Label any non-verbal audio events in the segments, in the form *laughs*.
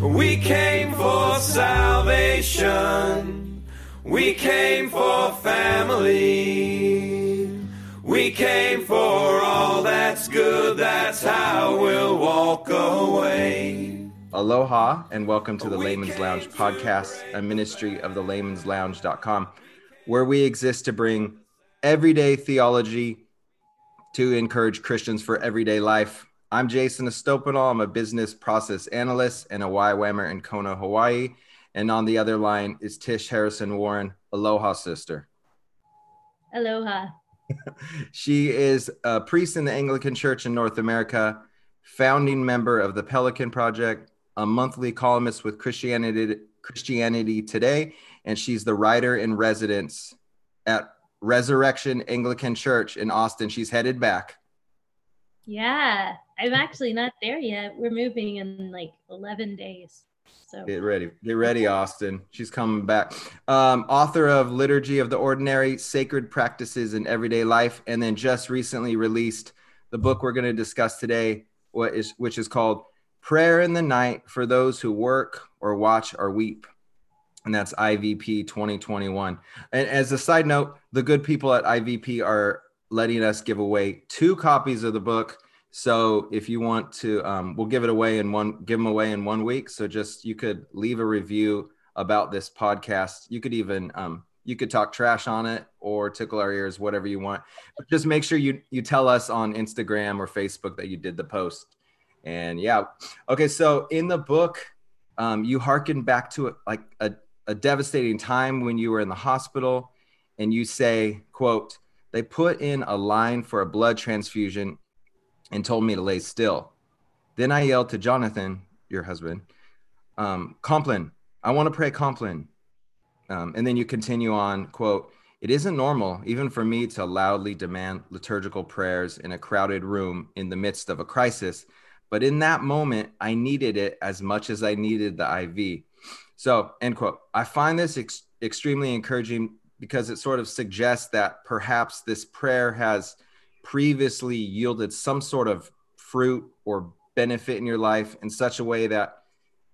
We came for salvation. We came for family. We came for all that's good. That's how we'll walk away. Aloha and welcome to the Layman's Lounge podcast, a ministry of the laymanslounge.com, where we exist to bring everyday theology to encourage Christians for everyday life. I'm Jason Estopanol. I'm a business process analyst and a YWAMer in Kona, Hawaii. And on the other line is Tish Harrison Warren. Aloha, sister. Aloha. *laughs* she is a priest in the Anglican Church in North America, founding member of the Pelican Project, a monthly columnist with Christianity Christianity Today, and she's the writer in residence at Resurrection Anglican Church in Austin. She's headed back. Yeah, I'm actually not there yet. We're moving in like 11 days. So get ready, get ready, Austin. She's coming back. Um, author of Liturgy of the Ordinary, Sacred Practices in Everyday Life, and then just recently released the book we're going to discuss today, what is which is called Prayer in the Night for Those Who Work or Watch or Weep. And that's IVP 2021. And as a side note, the good people at IVP are letting us give away two copies of the book so if you want to, um, we'll give it away in one, give them away in one week. So just you could leave a review about this podcast. You could even um, you could talk trash on it or tickle our ears, whatever you want. But just make sure you you tell us on Instagram or Facebook that you did the post. And yeah, okay. So in the book, um, you harken back to like a, a devastating time when you were in the hospital, and you say, "quote." They put in a line for a blood transfusion and told me to lay still. Then I yelled to Jonathan, your husband, um, Compline, I want to pray Compline. Um, and then you continue on, quote, it isn't normal, even for me, to loudly demand liturgical prayers in a crowded room in the midst of a crisis. But in that moment, I needed it as much as I needed the IV. So, end quote. I find this ex- extremely encouraging because it sort of suggests that perhaps this prayer has previously yielded some sort of fruit or benefit in your life in such a way that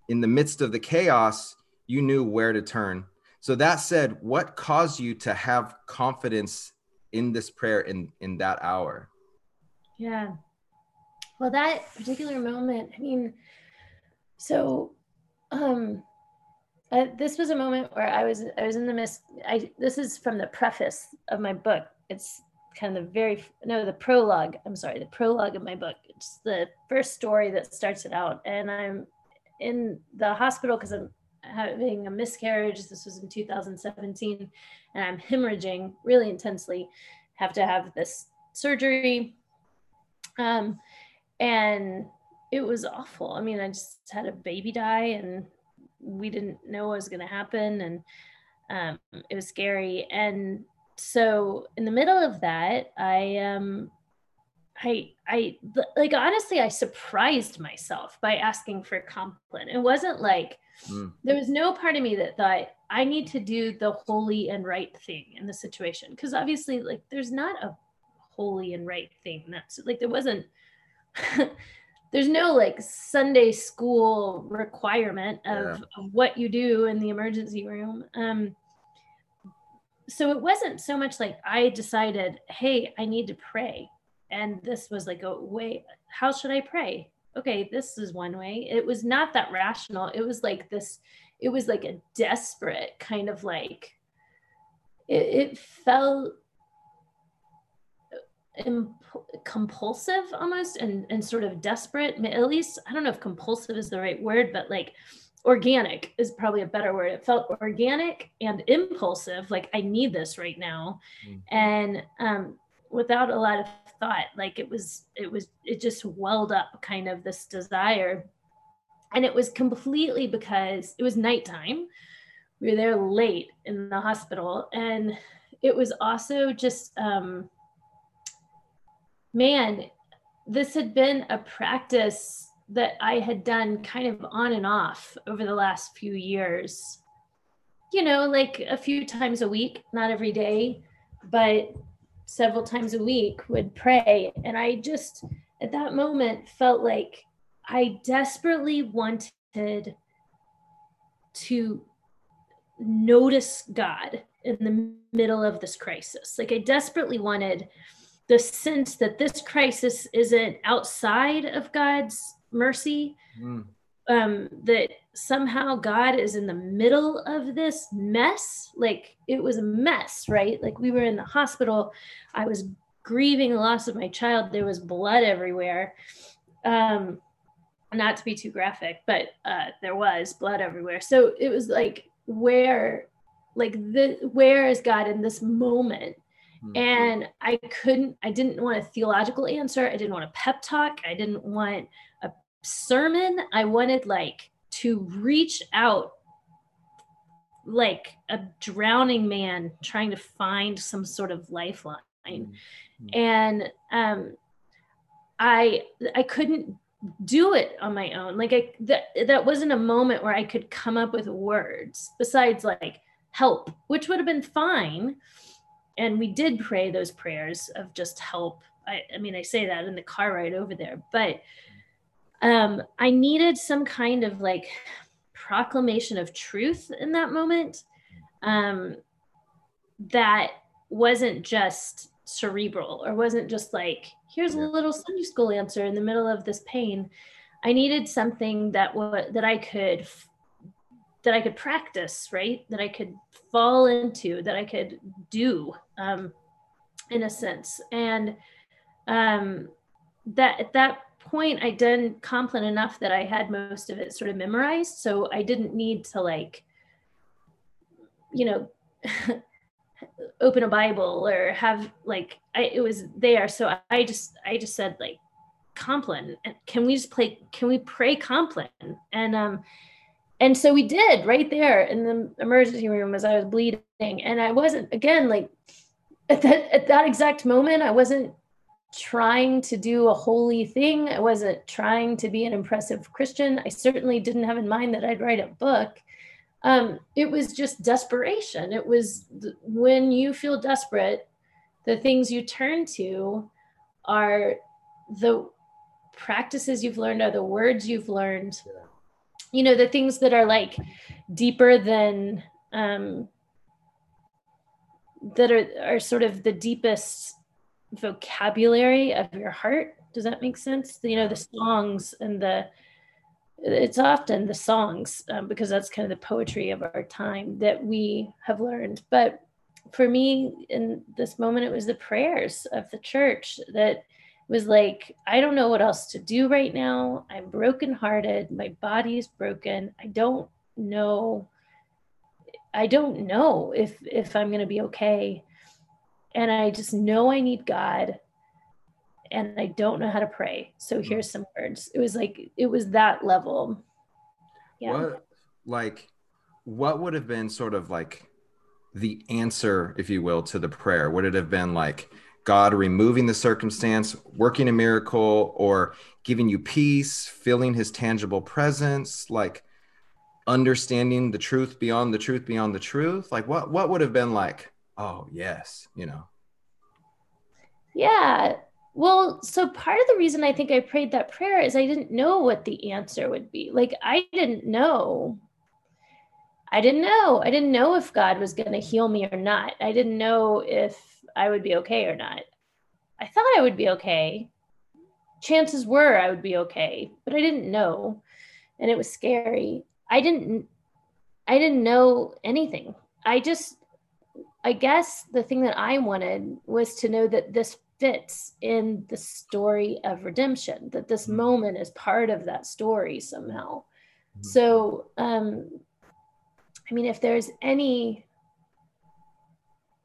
in the midst of the chaos, you knew where to turn. So that said, what caused you to have confidence in this prayer in in that hour? Yeah. Well, that particular moment, I mean, so um uh, this was a moment where I was I was in the midst. I this is from the preface of my book. It's kind of the very no the prologue i'm sorry the prologue of my book. It's the first story that starts it out. And i'm in the hospital because i'm having a miscarriage. This was in 2017 and i'm hemorrhaging really intensely. Have to have this surgery. Um and it was awful. I mean i just had a baby die and we didn't know what was going to happen and um, it was scary and so in the middle of that, I um I I like honestly I surprised myself by asking for Compline. It wasn't like mm. there was no part of me that thought I need to do the holy and right thing in the situation because obviously like there's not a holy and right thing. That's like there wasn't *laughs* there's no like Sunday school requirement of, yeah. of what you do in the emergency room. Um so it wasn't so much like I decided, hey, I need to pray. And this was like a way, how should I pray? Okay, this is one way. It was not that rational. It was like this, it was like a desperate kind of like, it, it felt imp- compulsive almost and, and sort of desperate. At least, I don't know if compulsive is the right word, but like, organic is probably a better word. It felt organic and impulsive, like I need this right now, mm-hmm. and um, without a lot of thought. Like it was, it was, it just welled up, kind of this desire, and it was completely because it was nighttime. We were there late in the hospital, and it was also just, um, man, this had been a practice that I had done kind of on and off over the last few years. You know, like a few times a week, not every day, but several times a week would pray. And I just, at that moment, felt like I desperately wanted to notice God in the middle of this crisis. Like I desperately wanted the sense that this crisis isn't outside of God's mercy, mm. um, that somehow God is in the middle of this mess. Like it was a mess, right? Like we were in the hospital. I was grieving the loss of my child. There was blood everywhere. Um, not to be too graphic, but uh, there was blood everywhere. So it was like, where, like the where is God in this moment? Mm-hmm. And I couldn't, I didn't want a theological answer. I didn't want a pep talk. I didn't want a sermon. I wanted like to reach out like a drowning man trying to find some sort of lifeline. Mm-hmm. And um I I couldn't do it on my own. Like I that that wasn't a moment where I could come up with words besides like help, which would have been fine and we did pray those prayers of just help. I, I mean, I say that in the car ride over there, but um, I needed some kind of like proclamation of truth in that moment um, that wasn't just cerebral or wasn't just like, here's a little Sunday school answer in the middle of this pain. I needed something that was that I could that I could practice, right? That I could fall into, that I could do, um, in a sense. And um, that at that point, I'd done Compline enough that I had most of it sort of memorized. So I didn't need to like, you know, *laughs* open a Bible or have like I, it was there. So I just I just said like Compline. Can we just play? Can we pray Compline? And um, and so we did right there in the emergency room as I was bleeding. And I wasn't, again, like at that, at that exact moment, I wasn't trying to do a holy thing. I wasn't trying to be an impressive Christian. I certainly didn't have in mind that I'd write a book. Um, it was just desperation. It was th- when you feel desperate, the things you turn to are the practices you've learned, are the words you've learned. You know the things that are like deeper than um that are are sort of the deepest vocabulary of your heart does that make sense you know the songs and the it's often the songs um, because that's kind of the poetry of our time that we have learned but for me in this moment it was the prayers of the church that was like, I don't know what else to do right now. I'm brokenhearted. My body's broken. I don't know. I don't know if if I'm gonna be okay. And I just know I need God. And I don't know how to pray. So hmm. here's some words. It was like it was that level. Yeah. What like what would have been sort of like the answer, if you will, to the prayer? Would it have been like, God removing the circumstance, working a miracle, or giving you peace, feeling his tangible presence, like understanding the truth beyond the truth beyond the truth? Like what what would have been like, oh yes, you know. Yeah. Well, so part of the reason I think I prayed that prayer is I didn't know what the answer would be. Like I didn't know. I didn't know. I didn't know if God was going to heal me or not. I didn't know if I would be okay or not. I thought I would be okay. Chances were I would be okay, but I didn't know. And it was scary. I didn't I didn't know anything. I just I guess the thing that I wanted was to know that this fits in the story of redemption, that this mm-hmm. moment is part of that story somehow. Mm-hmm. So um I mean if there's any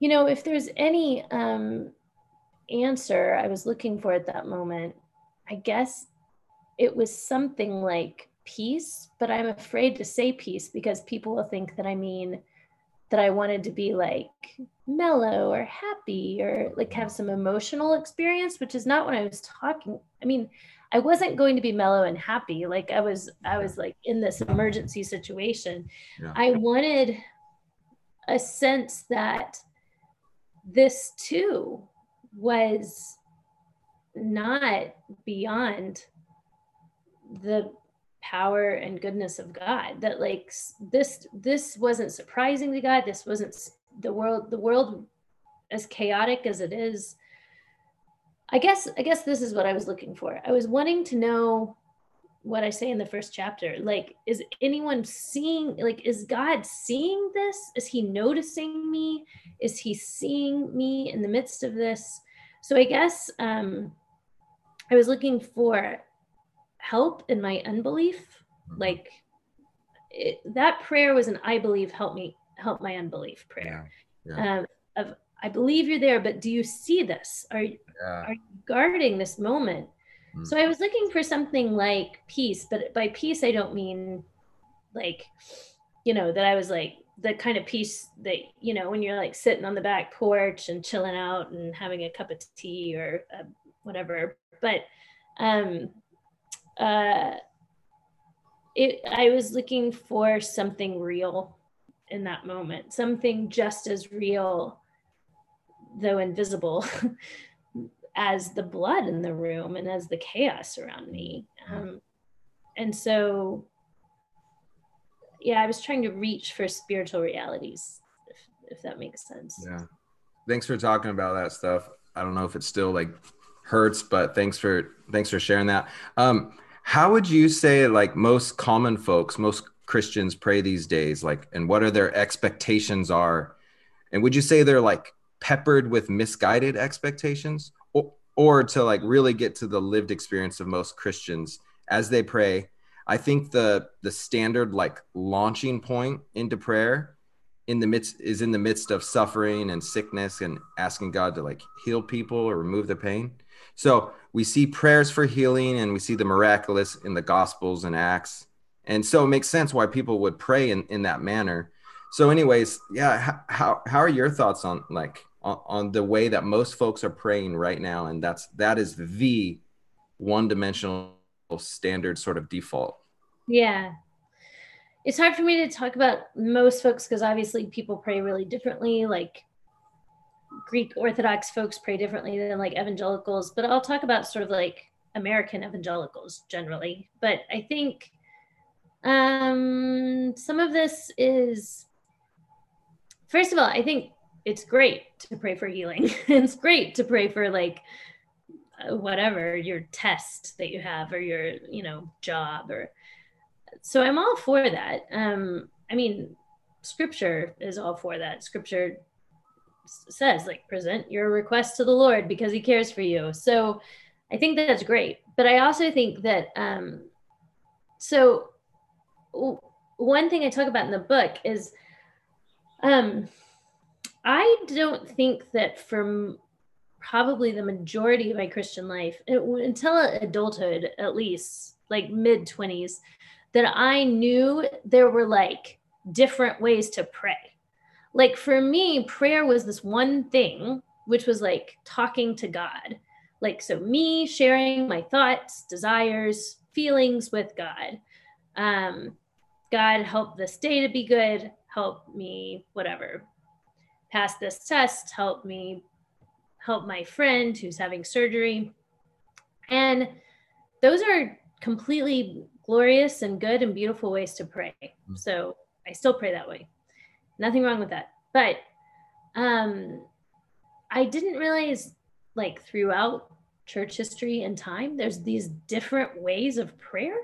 you know, if there's any um, answer I was looking for at that moment, I guess it was something like peace, but I'm afraid to say peace because people will think that I mean that I wanted to be like mellow or happy or like have some emotional experience, which is not what I was talking. I mean, I wasn't going to be mellow and happy. Like I was, I was like in this emergency situation. Yeah. I wanted a sense that this too was not beyond the power and goodness of God that like this this wasn't surprising to God this wasn't the world the world as chaotic as it is. I guess I guess this is what I was looking for. I was wanting to know what I say in the first chapter. Like is anyone seeing like is God seeing this? Is he noticing me? Is he seeing me in the midst of this? So I guess um I was looking for help in my unbelief mm-hmm. like it, that prayer was an i believe help me help my unbelief prayer yeah. Yeah. Um, of i believe you're there but do you see this are, yeah. are you guarding this moment mm. so i was looking for something like peace but by peace i don't mean like you know that i was like the kind of peace that you know when you're like sitting on the back porch and chilling out and having a cup of tea or uh, whatever but um uh, it, I was looking for something real in that moment, something just as real, though invisible, *laughs* as the blood in the room and as the chaos around me. Um, and so, yeah, I was trying to reach for spiritual realities, if, if that makes sense. Yeah. Thanks for talking about that stuff. I don't know if it's still like hurts, but thanks for thanks for sharing that. Um, how would you say like most common folks, most Christians pray these days, like, and what are their expectations are? And would you say they're like peppered with misguided expectations? Or, or to like really get to the lived experience of most Christians as they pray? I think the the standard like launching point into prayer in the midst is in the midst of suffering and sickness and asking God to like heal people or remove the pain. So we see prayers for healing and we see the miraculous in the gospels and acts. And so it makes sense why people would pray in, in that manner. So anyways yeah how, how are your thoughts on like on, on the way that most folks are praying right now? And that's that is the one dimensional standard sort of default. Yeah. It's hard for me to talk about most folks because obviously people pray really differently. Like Greek Orthodox folks pray differently than like evangelicals, but I'll talk about sort of like American evangelicals generally. But I think um, some of this is, first of all, I think it's great to pray for healing. *laughs* it's great to pray for like whatever your test that you have or your you know job or so i'm all for that um i mean scripture is all for that scripture says like present your request to the lord because he cares for you. So i think that's great. But i also think that um so one thing i talk about in the book is um i don't think that from probably the majority of my christian life it, until adulthood at least like mid 20s that i knew there were like different ways to pray like for me, prayer was this one thing, which was like talking to God. Like, so me sharing my thoughts, desires, feelings with God. Um, God, help this day to be good. Help me, whatever, pass this test. Help me, help my friend who's having surgery. And those are completely glorious and good and beautiful ways to pray. Mm. So I still pray that way. Nothing wrong with that. But um, I didn't realize, like, throughout church history and time, there's these different ways of prayer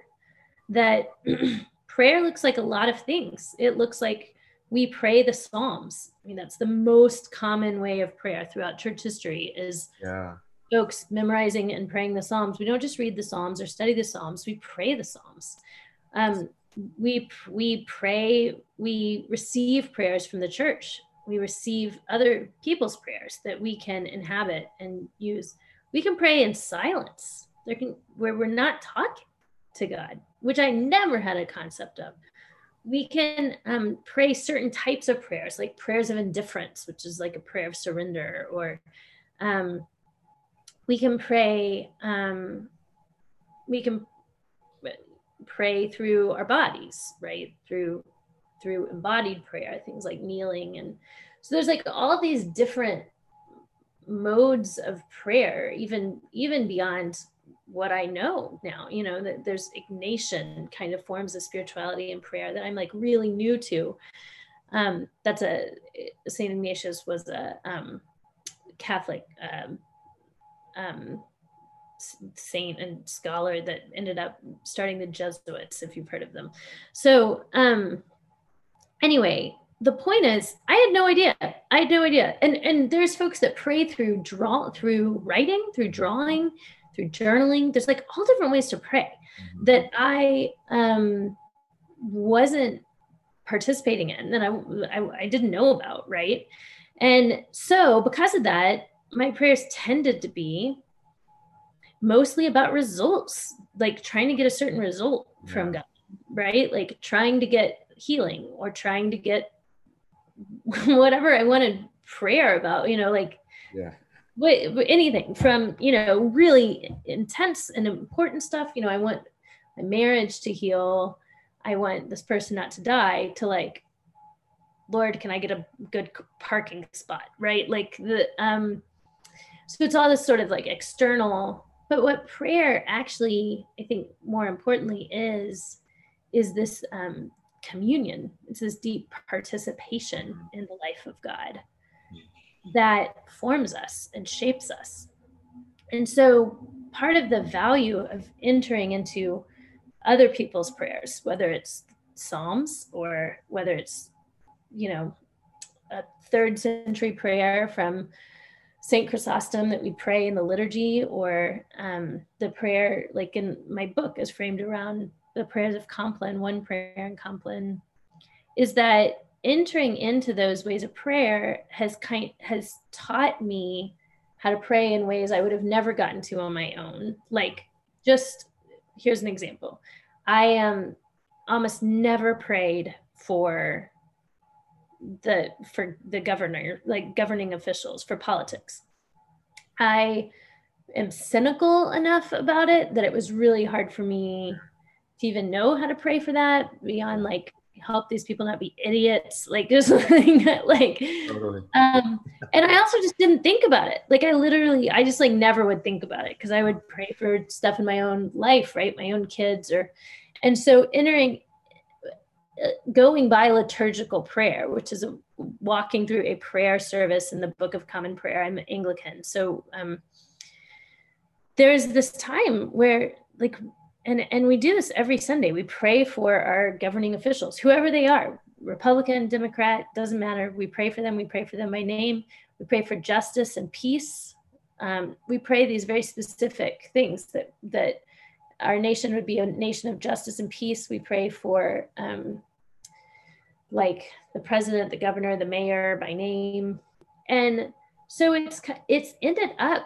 that *clears throat* prayer looks like a lot of things. It looks like we pray the Psalms. I mean, that's the most common way of prayer throughout church history is yeah. folks memorizing and praying the Psalms. We don't just read the Psalms or study the Psalms, we pray the Psalms. Um, we we pray we receive prayers from the church. We receive other people's prayers that we can inhabit and use. We can pray in silence. There can where we're not talking to god which i never had a concept of. We can um, pray certain types of prayers like prayers of indifference which is like a prayer of surrender or um, we can pray um, we can pray through our bodies, right? Through through embodied prayer, things like kneeling and so there's like all these different modes of prayer, even even beyond what I know now. You know that there's Ignatian kind of forms of spirituality and prayer that I'm like really new to. Um, that's a Saint Ignatius was a um, Catholic um, um, saint and scholar that ended up starting the Jesuits, if you've heard of them. So um, anyway, the point is i had no idea i had no idea and and there's folks that pray through draw through writing through drawing through journaling there's like all different ways to pray mm-hmm. that i um wasn't participating in that I, I i didn't know about right and so because of that my prayers tended to be mostly about results like trying to get a certain result yeah. from god right like trying to get healing or trying to get *laughs* whatever I wanted prayer about, you know, like yeah. Anything from you know really intense and important stuff you know i want my marriage to heal i want this person not to die to like lord can i get a good parking spot right like the um so it's all this sort of like external but what prayer actually i think more importantly is is this um communion. It's this deep participation in the life of God that forms us and shapes us. And so, part of the value of entering into other people's prayers, whether it's Psalms or whether it's, you know, a third century prayer from Saint Chrysostom that we pray in the liturgy, or um, the prayer, like in my book, is framed around the prayers of Compline, one prayer in Compline, is that entering into those ways of prayer has kind has taught me how to pray in ways I would have never gotten to on my own. Like just here's an example. I am um, almost never prayed for the for the governor, like governing officials for politics. I am cynical enough about it that it was really hard for me to even know how to pray for that beyond like help these people not be idiots like *laughs* just like, like totally. um and i also just didn't think about it like i literally i just like never would think about it because i would pray for stuff in my own life right my own kids or and so entering going by liturgical prayer which is a, walking through a prayer service in the book of common prayer. I'm anglican so um there's this time where like and and we do this every sunday. We pray for our governing officials whoever they are republican democrat doesn't matter. We pray for them. We pray for them by name. We pray for justice and peace. Um, we pray these very specific things that that our nation would be a nation of justice and peace. We pray for um, like the president the governor the mayor by name and so it's it's ended up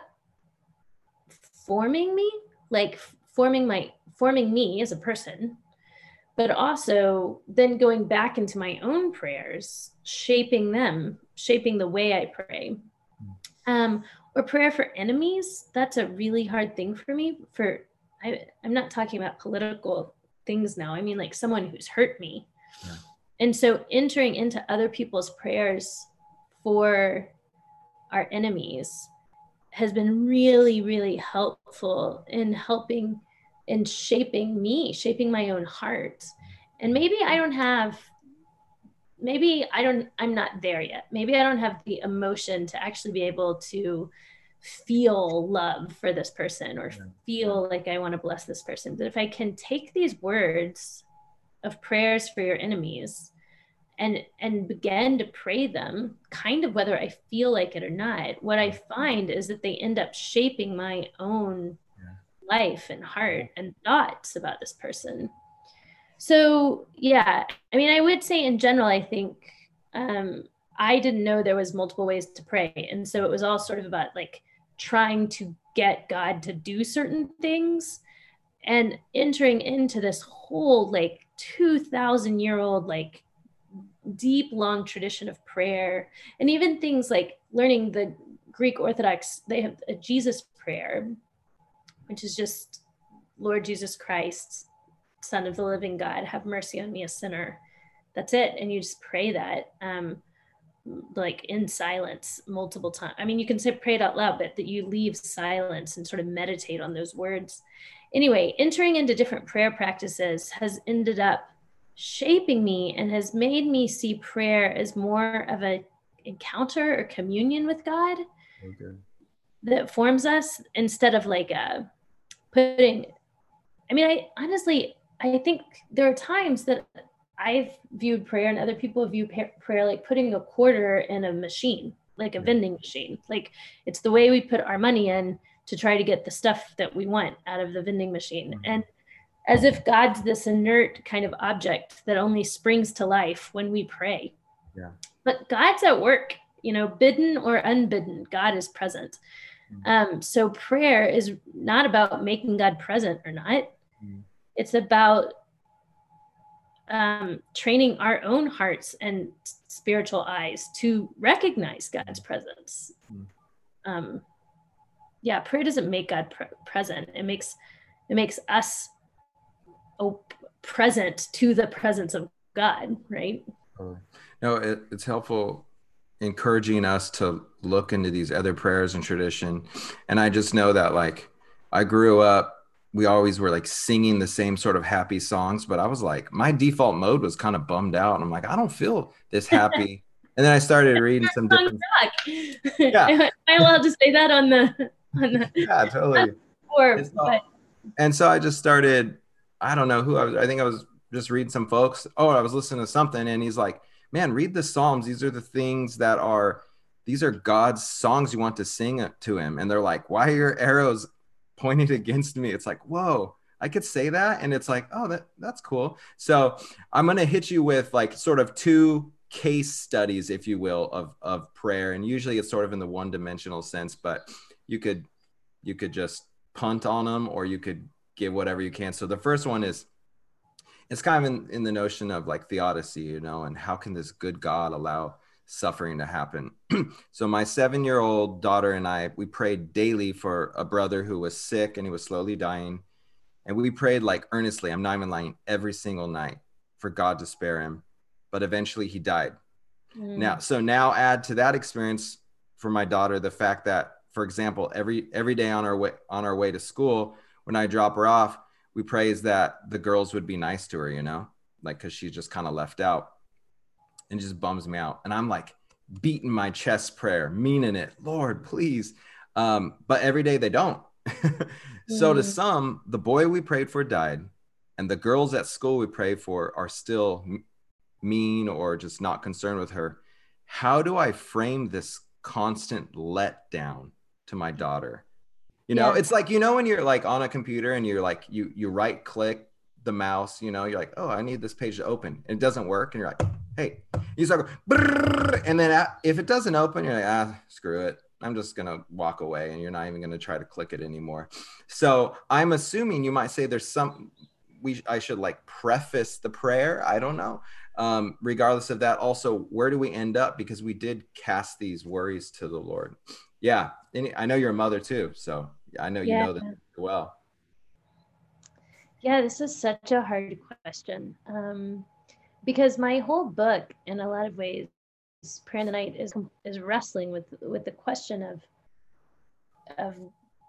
forming me like forming my forming me as a person, but also then going back into my own prayers, shaping them, shaping the way I pray. Um, or prayer for enemies, that's a really hard thing for me. For I, I'm not talking about political things now. I mean like someone who's hurt me. Yeah. And so entering into other people's prayers for our enemies has been really, really helpful in helping in shaping me, shaping my own heart. And maybe I don't have maybe I don't I'm not there yet. Maybe I don't have the emotion to actually be able to feel love for this person or feel like I want to bless this person. But if I can take these words of prayers for your enemies and and begin to pray them kind of whether I feel like it or not, what I find is that they end up shaping my own life and heart and thoughts about this person. So yeah, I mean, I would say in general, I think um, I didn't know there was multiple ways to pray, and so it was all sort of about like trying to get God to do certain things and entering into this whole like 2000 year old like deep long tradition of prayer and even things like learning the greek orthodox they have a jesus prayer which is just Lord Jesus Christ, Son of the living God, have mercy on me, a sinner. That's it. And you just pray that. Um, like in silence multiple times. I mean, you can say pray it out loud, but that you leave silence and sort of meditate on those words. Anyway, entering into different prayer practices has ended up shaping me and has made me see prayer as more of a encounter or communion with God okay. that forms us instead of like a uh, putting I mean, I honestly I think there are times that I've viewed prayer and other people view prayer like putting a quarter in a machine, like a vending machine. Like it's the way we put our money in to try to get the stuff that we want out of the vending machine. Mm-hmm. And as if God's this inert kind of object that only springs to life when we pray. Yeah. But God's at work, you know, bidden or unbidden, God is present. Mm-hmm. Um, so prayer is not about making God present or not. Mm-hmm. It's about um, training our own hearts and spiritual eyes to recognize God's presence. Hmm. Um, yeah, prayer doesn't make God pre- present. It makes it makes us op- present to the presence of God, right? Uh-huh. No, it, it's helpful encouraging us to look into these other prayers and tradition. And I just know that like I grew up we always were like singing the same sort of happy songs, but I was like, my default mode was kind of bummed out. And I'm like, I don't feel this happy. *laughs* and then I started reading some different. *laughs* Yeah. Am I allowed to say that on the? *laughs* Yeah, totally. Or, but... And so I just started. I don't know who I was. I think I was just reading some folks. Oh, I was listening to something, and he's like, "Man, read the Psalms. These are the things that are." These are God's songs you want to sing to him. And they're like, why are your arrows pointed against me. It's like, whoa, I could say that. And it's like, oh, that, that's cool. So I'm going to hit you with like sort of two case studies, if you will, of, of prayer. And usually it's sort of in the one dimensional sense, but you could, you could just punt on them or you could give whatever you can. So the first one is, it's kind of in, in the notion of like theodicy, you know, and how can this good God allow suffering to happen. *clears throat* so my seven year old daughter and I, we prayed daily for a brother who was sick and he was slowly dying. And we prayed like earnestly, I'm not even lying, every single night for God to spare him. But eventually he died. Mm. Now, so now add to that experience for my daughter the fact that, for example, every every day on our way on our way to school, when I drop her off, we praise that the girls would be nice to her, you know, like because she's just kind of left out and just bums me out. And I'm like beating my chest prayer, meaning it, Lord, please. Um, but every day they don't. *laughs* so to some, the boy we prayed for died, and the girls at school we prayed for are still mean or just not concerned with her. How do I frame this constant letdown to my daughter? You know, yeah. it's like you know when you're like on a computer and you're like you you right click the mouse, you know, you're like, oh, I need this page to open. And it doesn't work. And you're like, hey, you start going, and then if it doesn't open, you're like, ah, screw it. I'm just going to walk away and you're not even going to try to click it anymore. So I'm assuming you might say there's some, we, I should like preface the prayer. I don't know. Um, regardless of that, also, where do we end up? Because we did cast these worries to the Lord. Yeah. and I know you're a mother too. So I know you know that well. Yeah, this is such a hard question um, because my whole book, in a lot of ways, Prayer in the Night is is wrestling with with the question of of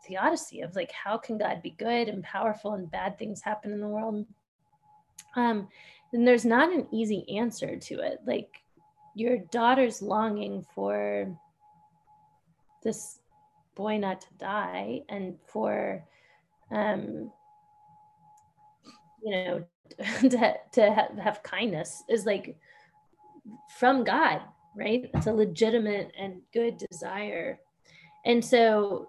theodicy of like how can God be good and powerful and bad things happen in the world. Um, and there's not an easy answer to it. Like your daughter's longing for this boy not to die and for um you know *laughs* to, to have, have kindness is like from god right? It's a legitimate and good desire. And so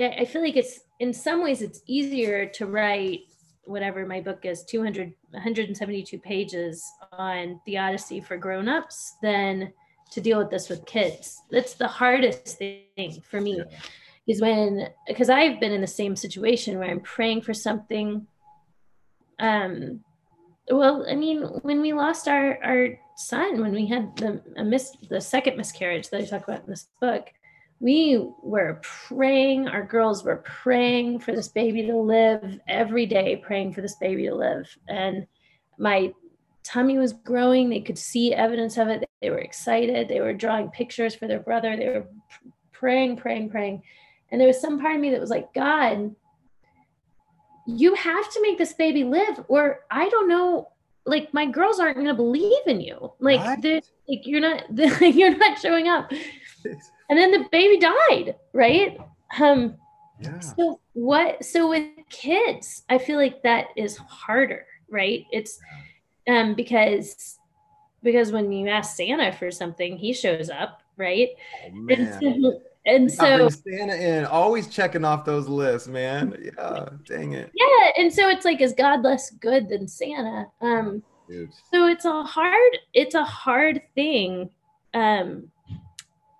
i feel like it's in some ways it's easier to write whatever my book is 200 172 pages on theodicy for grown-ups than to deal with this with kids that's the hardest thing for me yeah. is when because i've been in the same situation where i'm praying for something um well i mean when we lost our our son when we had the miss the second miscarriage that i talk about in this book we were praying our girls were praying for this baby to live every day praying for this baby to live and my tummy was growing. They could see evidence of it. They were excited. They were drawing pictures for their brother. They were praying, praying, praying. And there was some part of me that was like, God, you have to make this baby live, or I don't know. Like my girls aren't going to believe in you. Like, like you're not, *laughs* you're not showing up. And then the baby died, right? Um, yeah. So what? So with kids, I feel like that is harder, right? It's um because because when you ask Santa for something, he shows up, right? Oh, and so, and so Santa in, always checking off those lists, man. Yeah, dang it. Yeah, and so it's like, is God less good than Santa? Um, Dude. so it's a hard, it's a hard thing, um,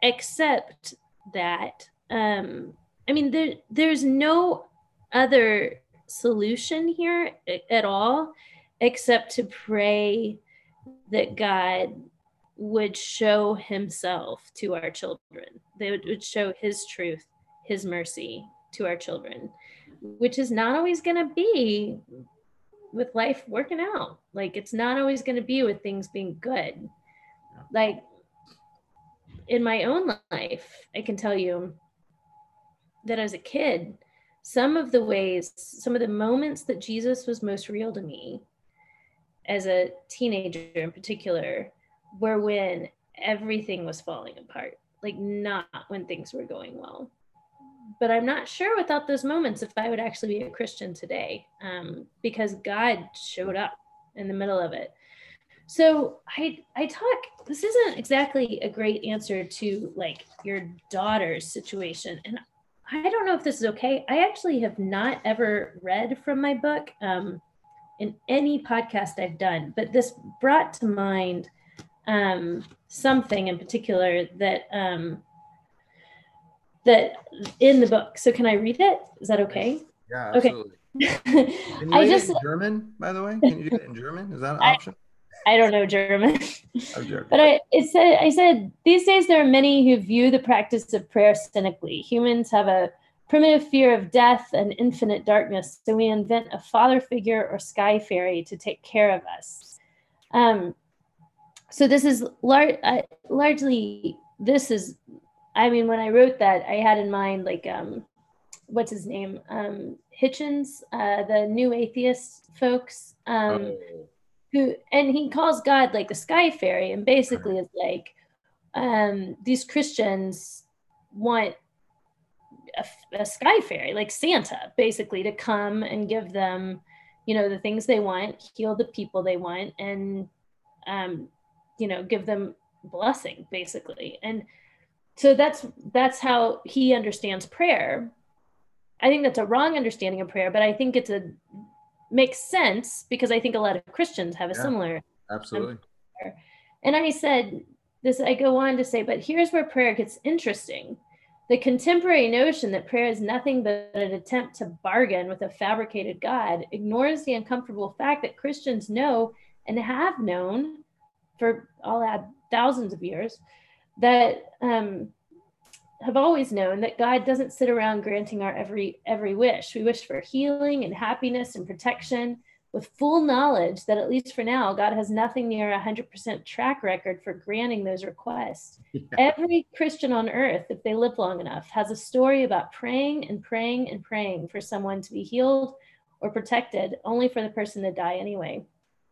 except that, um, I mean, there, there's no other solution here at all except to pray that God would show himself to our children. They would, would show his truth, his mercy to our children, which is not always going to be with life working out. Like it's not always going to be with things being good. Like in my own life, I can tell you that as a kid, some of the ways, some of the moments that Jesus was most real to me as a teenager in particular were when everything was falling apart, like not when things were going well. But I'm not sure without those moments if I would actually be a Christian today um, because God showed up in the middle of it. So I I talk this isn't exactly a great answer to like your daughter's situation and I don't know if this is okay. I actually have not ever read from my book. Um, in any podcast I've done, but this brought to mind um, something in particular that um, that in the book. So can I read it? Is that okay? Yeah, absolutely. *laughs* Okay. I just German, by the way. Can you do it in German? Is that an *laughs* option? I, I don't know German, *laughs* but I it said I said these days there are many who view the practice of prayer cynically. Humans have a primitive fear of death and infinite darkness. So we invent a father figure or sky fairy to take care of us. Um, so this is lar- uh, largely, this is, I mean, when I wrote that, I had in mind like, um, what's his name? Um, Hitchens, uh, the new atheist folks. Um, oh. Who, and he calls God like the sky fairy, and basically it's like um, these Christians want a, a sky fairy, like Santa, basically, to come and give them, you know, the things they want, heal the people they want, and, um, you know, give them blessing, basically. And so that's that's how he understands prayer. I think that's a wrong understanding of prayer, but I think it's a makes sense because I think a lot of Christians have a yeah, similar absolutely. And I said this. I go on to say, but here's where prayer gets interesting the contemporary notion that prayer is nothing but an attempt to bargain with a fabricated God ignores the uncomfortable fact that Christians know and have known for all add thousands of years that um, have always known that God doesn't sit around granting our every every wish. We wish for healing and happiness and protection with full knowledge that at least for now, God has nothing near a 100% track record for granting those requests. *laughs* Yeah. Every Christian on earth, if they live long enough, has a story about praying and praying and praying for someone to be healed or protected, only for the person to die anyway.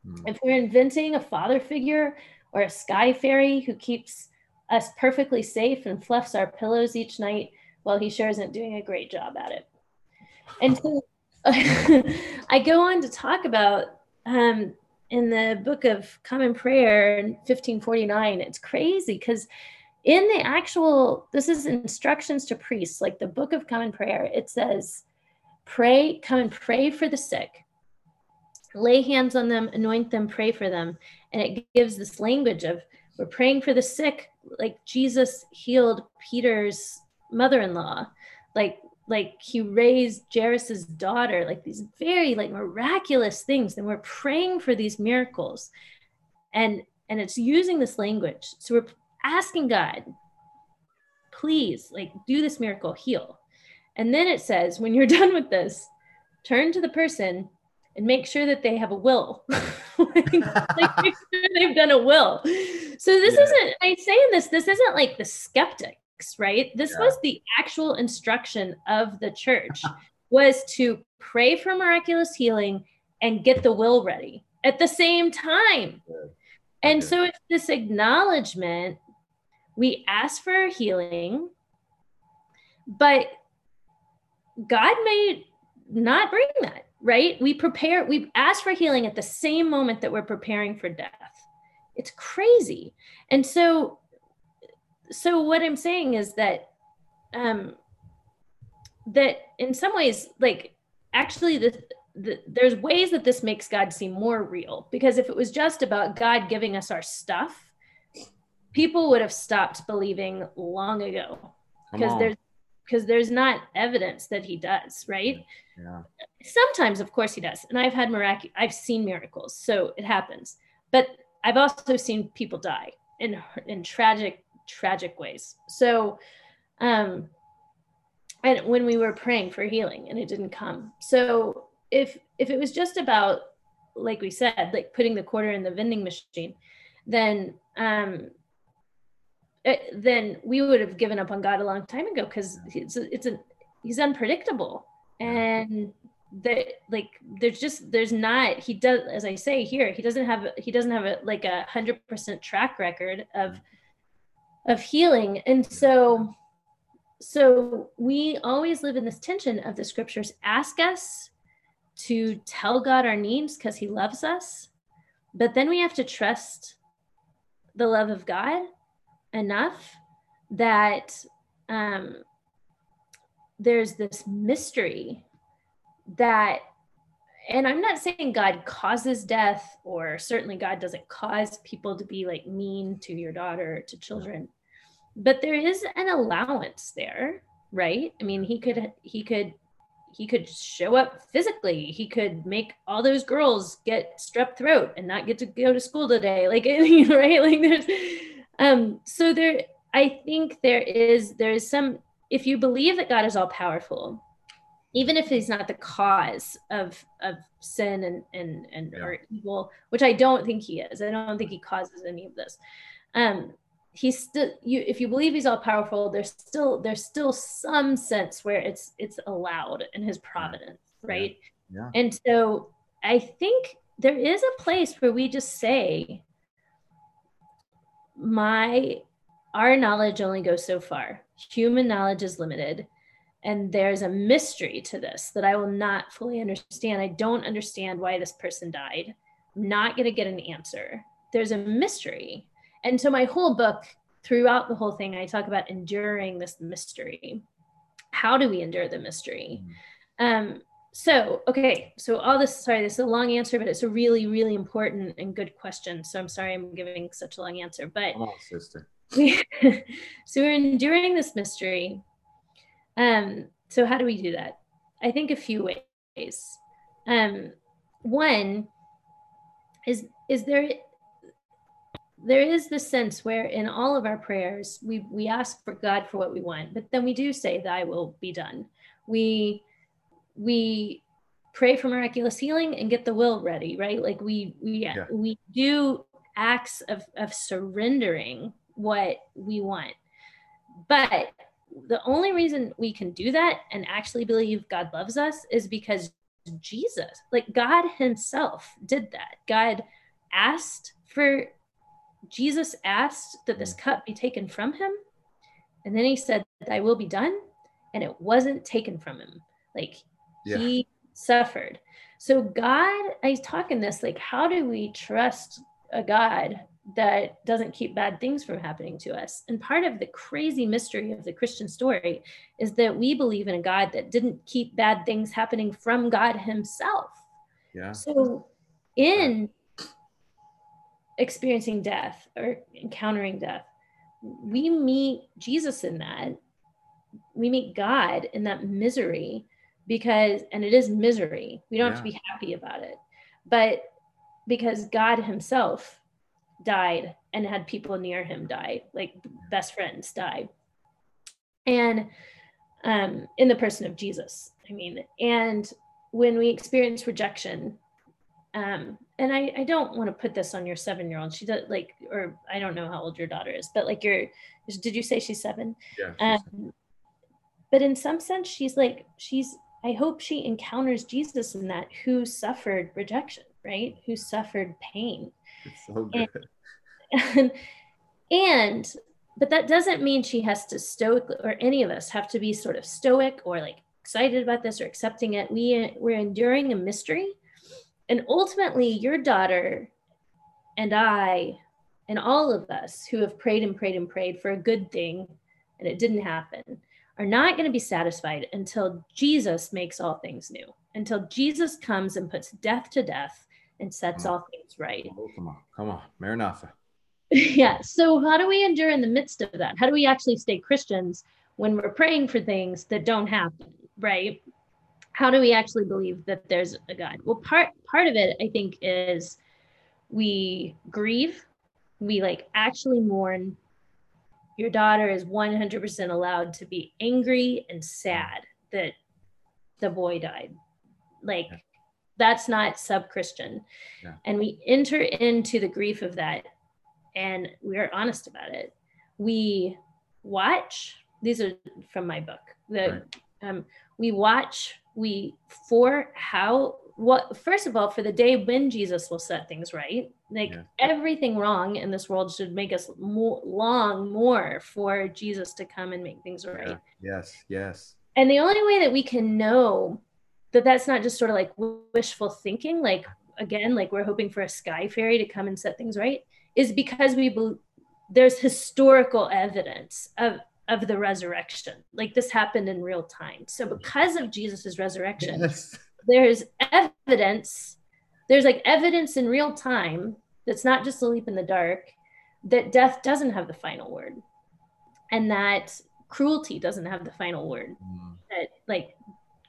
Mm. If we're inventing a father figure or a sky fairy who keeps us perfectly safe and fluffs our pillows each night, well, he sure isn't doing a great job at it. And *laughs* so *laughs* I go on to talk about um, in the book of Common Prayer in 1549. It's crazy because in the actual, this is instructions to priests, like the book of Common Prayer, it says, pray, come and pray for the sick, lay hands on them, anoint them, pray for them. And it gives this language of we're praying for the sick, like Jesus healed Peter's mother in law. Like like he raised Jairus's daughter, like these very like miraculous things. And we're praying for these miracles. And and it's using this language. So we're asking God, please, like do this miracle, heal. And then it says, when you're *laughs* done with this, turn to the person and make sure that they have a will. like, *laughs* like make sure they've done a will. So this yeah. isn't, I say in this, this isn't like the skeptics, right? This yeah. was the actual instruction of the church was to pray for miraculous healing and get the will ready at the same time. And so it's this acknowledgement we ask for healing, but God may not bring that, right? We prepare, we ask for healing at the same moment that we're preparing for death. It's crazy. And so, so what I'm saying is that, um, that in some ways, like actually the, the, there's ways that this makes God seem more real because if it was just about God giving us our stuff, people would have stopped believing long ago because there's because there's not evidence that he does, right? Yeah. Sometimes, of course, he does, and I've had mirac- I've seen miracles, so it happens. But I've also seen people die in in tragic tragic ways. So, um, and when we were praying for healing and it didn't come, so if if it was just about like we said, like putting the quarter in the vending machine, then um, it, eh, then we would have given up on God a long time ago because it's it's a he's unpredictable. And that like there's just there's not he does as I say here he doesn't have he doesn't have a like a hundred percent track record of of healing. And so so we always live in this tension of the scriptures. Ask us to tell God our needs because he loves us but then we have to trust the love of God enough that um, there's this mystery that and i'm not saying god causes death or certainly god doesn't cause people to be like mean to your daughter to children but there is an allowance there right? I mean he could he could he could show up physically. He could make all those girls get strep throat and not get to go to school today. Like *laughs* right? Like there's um, so there, I think there is there is some. If you believe that God is all powerful, even if He's not the cause of of sin and and and yeah. or evil, which I don't think He is. I don't think He causes any of this. Um, he's still you if you believe he's all powerful there's still there's still some sense where it's it's allowed in his providence right yeah. Yeah. and so i think there is a place where we just say my our knowledge only goes so far. Human knowledge is limited. And there's a mystery to this that I will not fully understand. I don't understand why this person died. I'm not going to get an answer. There's a mystery. And so, my whole book, throughout the whole thing, I talk about enduring this mystery. How do we endure the mystery? Mm. Um, so okay so all this sorry this is a long answer but it's a really really important and good question so i'm sorry i'm giving such a long answer but oh, sister. *laughs* so we're enduring this mystery um so how do we do that? I think a few ways. Um one is is there there is this sense where in all of our prayers we we ask for god for what we want but then we do say thy will be done. We we pray for miraculous healing and get the will ready right? Like we we yeah. we do acts of of surrendering what we want. But the only reason we can do that and actually believe god loves us is because jesus like god himself did that god asked for jesus asked that this mm. cup be taken from him and then he said thy will be done and it wasn't taken from him like yeah. he suffered so god i talk in this like how do we trust a god that doesn't keep bad things from happening to us. And part of the crazy mystery of the christian story is that we believe in a god that didn't keep bad things happening from god himself. Yeah. So in experiencing death or encountering death we meet jesus in that. We meet god in that misery because and it is misery. We don't yeah. have to be happy about it. But because god himself died and had people near him die like best friends died and um in the person of jesus i mean and when we experience rejection um, and I, I don't want to put this on your seven year old. She does like, or I don't know how old your daughter is, but like your, did you say she's seven? Yeah. Um, but in some sense, she's like, she's, I hope she encounters Jesus in that who suffered rejection, right? Who suffered pain. It's so good. And, *laughs* and, but that doesn't mean she has to stoic or any of us have to be sort of stoic or like excited about this or accepting it. We, we're enduring a mystery and ultimately, your daughter and I and all of us who have prayed and prayed and prayed for a good thing and it didn't happen are not going to be satisfied until Jesus makes all things new, until Jesus comes and puts death to death and sets all things right. Oh, come on, come on, Maranatha. *laughs* yeah. So, how do we endure in the midst of that? How do we actually stay Christians when we're praying for things that don't happen, right? how do we actually believe that there's a God? Well, part part of it, I think, is we grieve, we like actually mourn. Your daughter is 100% allowed to be angry and sad that the boy died. Like yeah. That's not sub-Christian. Yeah. And we enter into the grief of that and we are honest about it. We watch, these are from my book. The right. um, we watch we for how what first of all for the day when jesus will set things right like yeah. everything wrong in this world should make us more, long more for jesus to come and make things right yeah. yes yes and the only way that we can know that that's not just sort of like wishful thinking like again like we're hoping for a sky fairy to come and set things right is because we be- there's historical evidence of of the resurrection. Like this happened in real time. So because of Jesus's resurrection, yes. there's evidence, there's like evidence in real time that's not just a leap in the dark, that death doesn't have the final word. And that cruelty doesn't have the final word. Mm. That like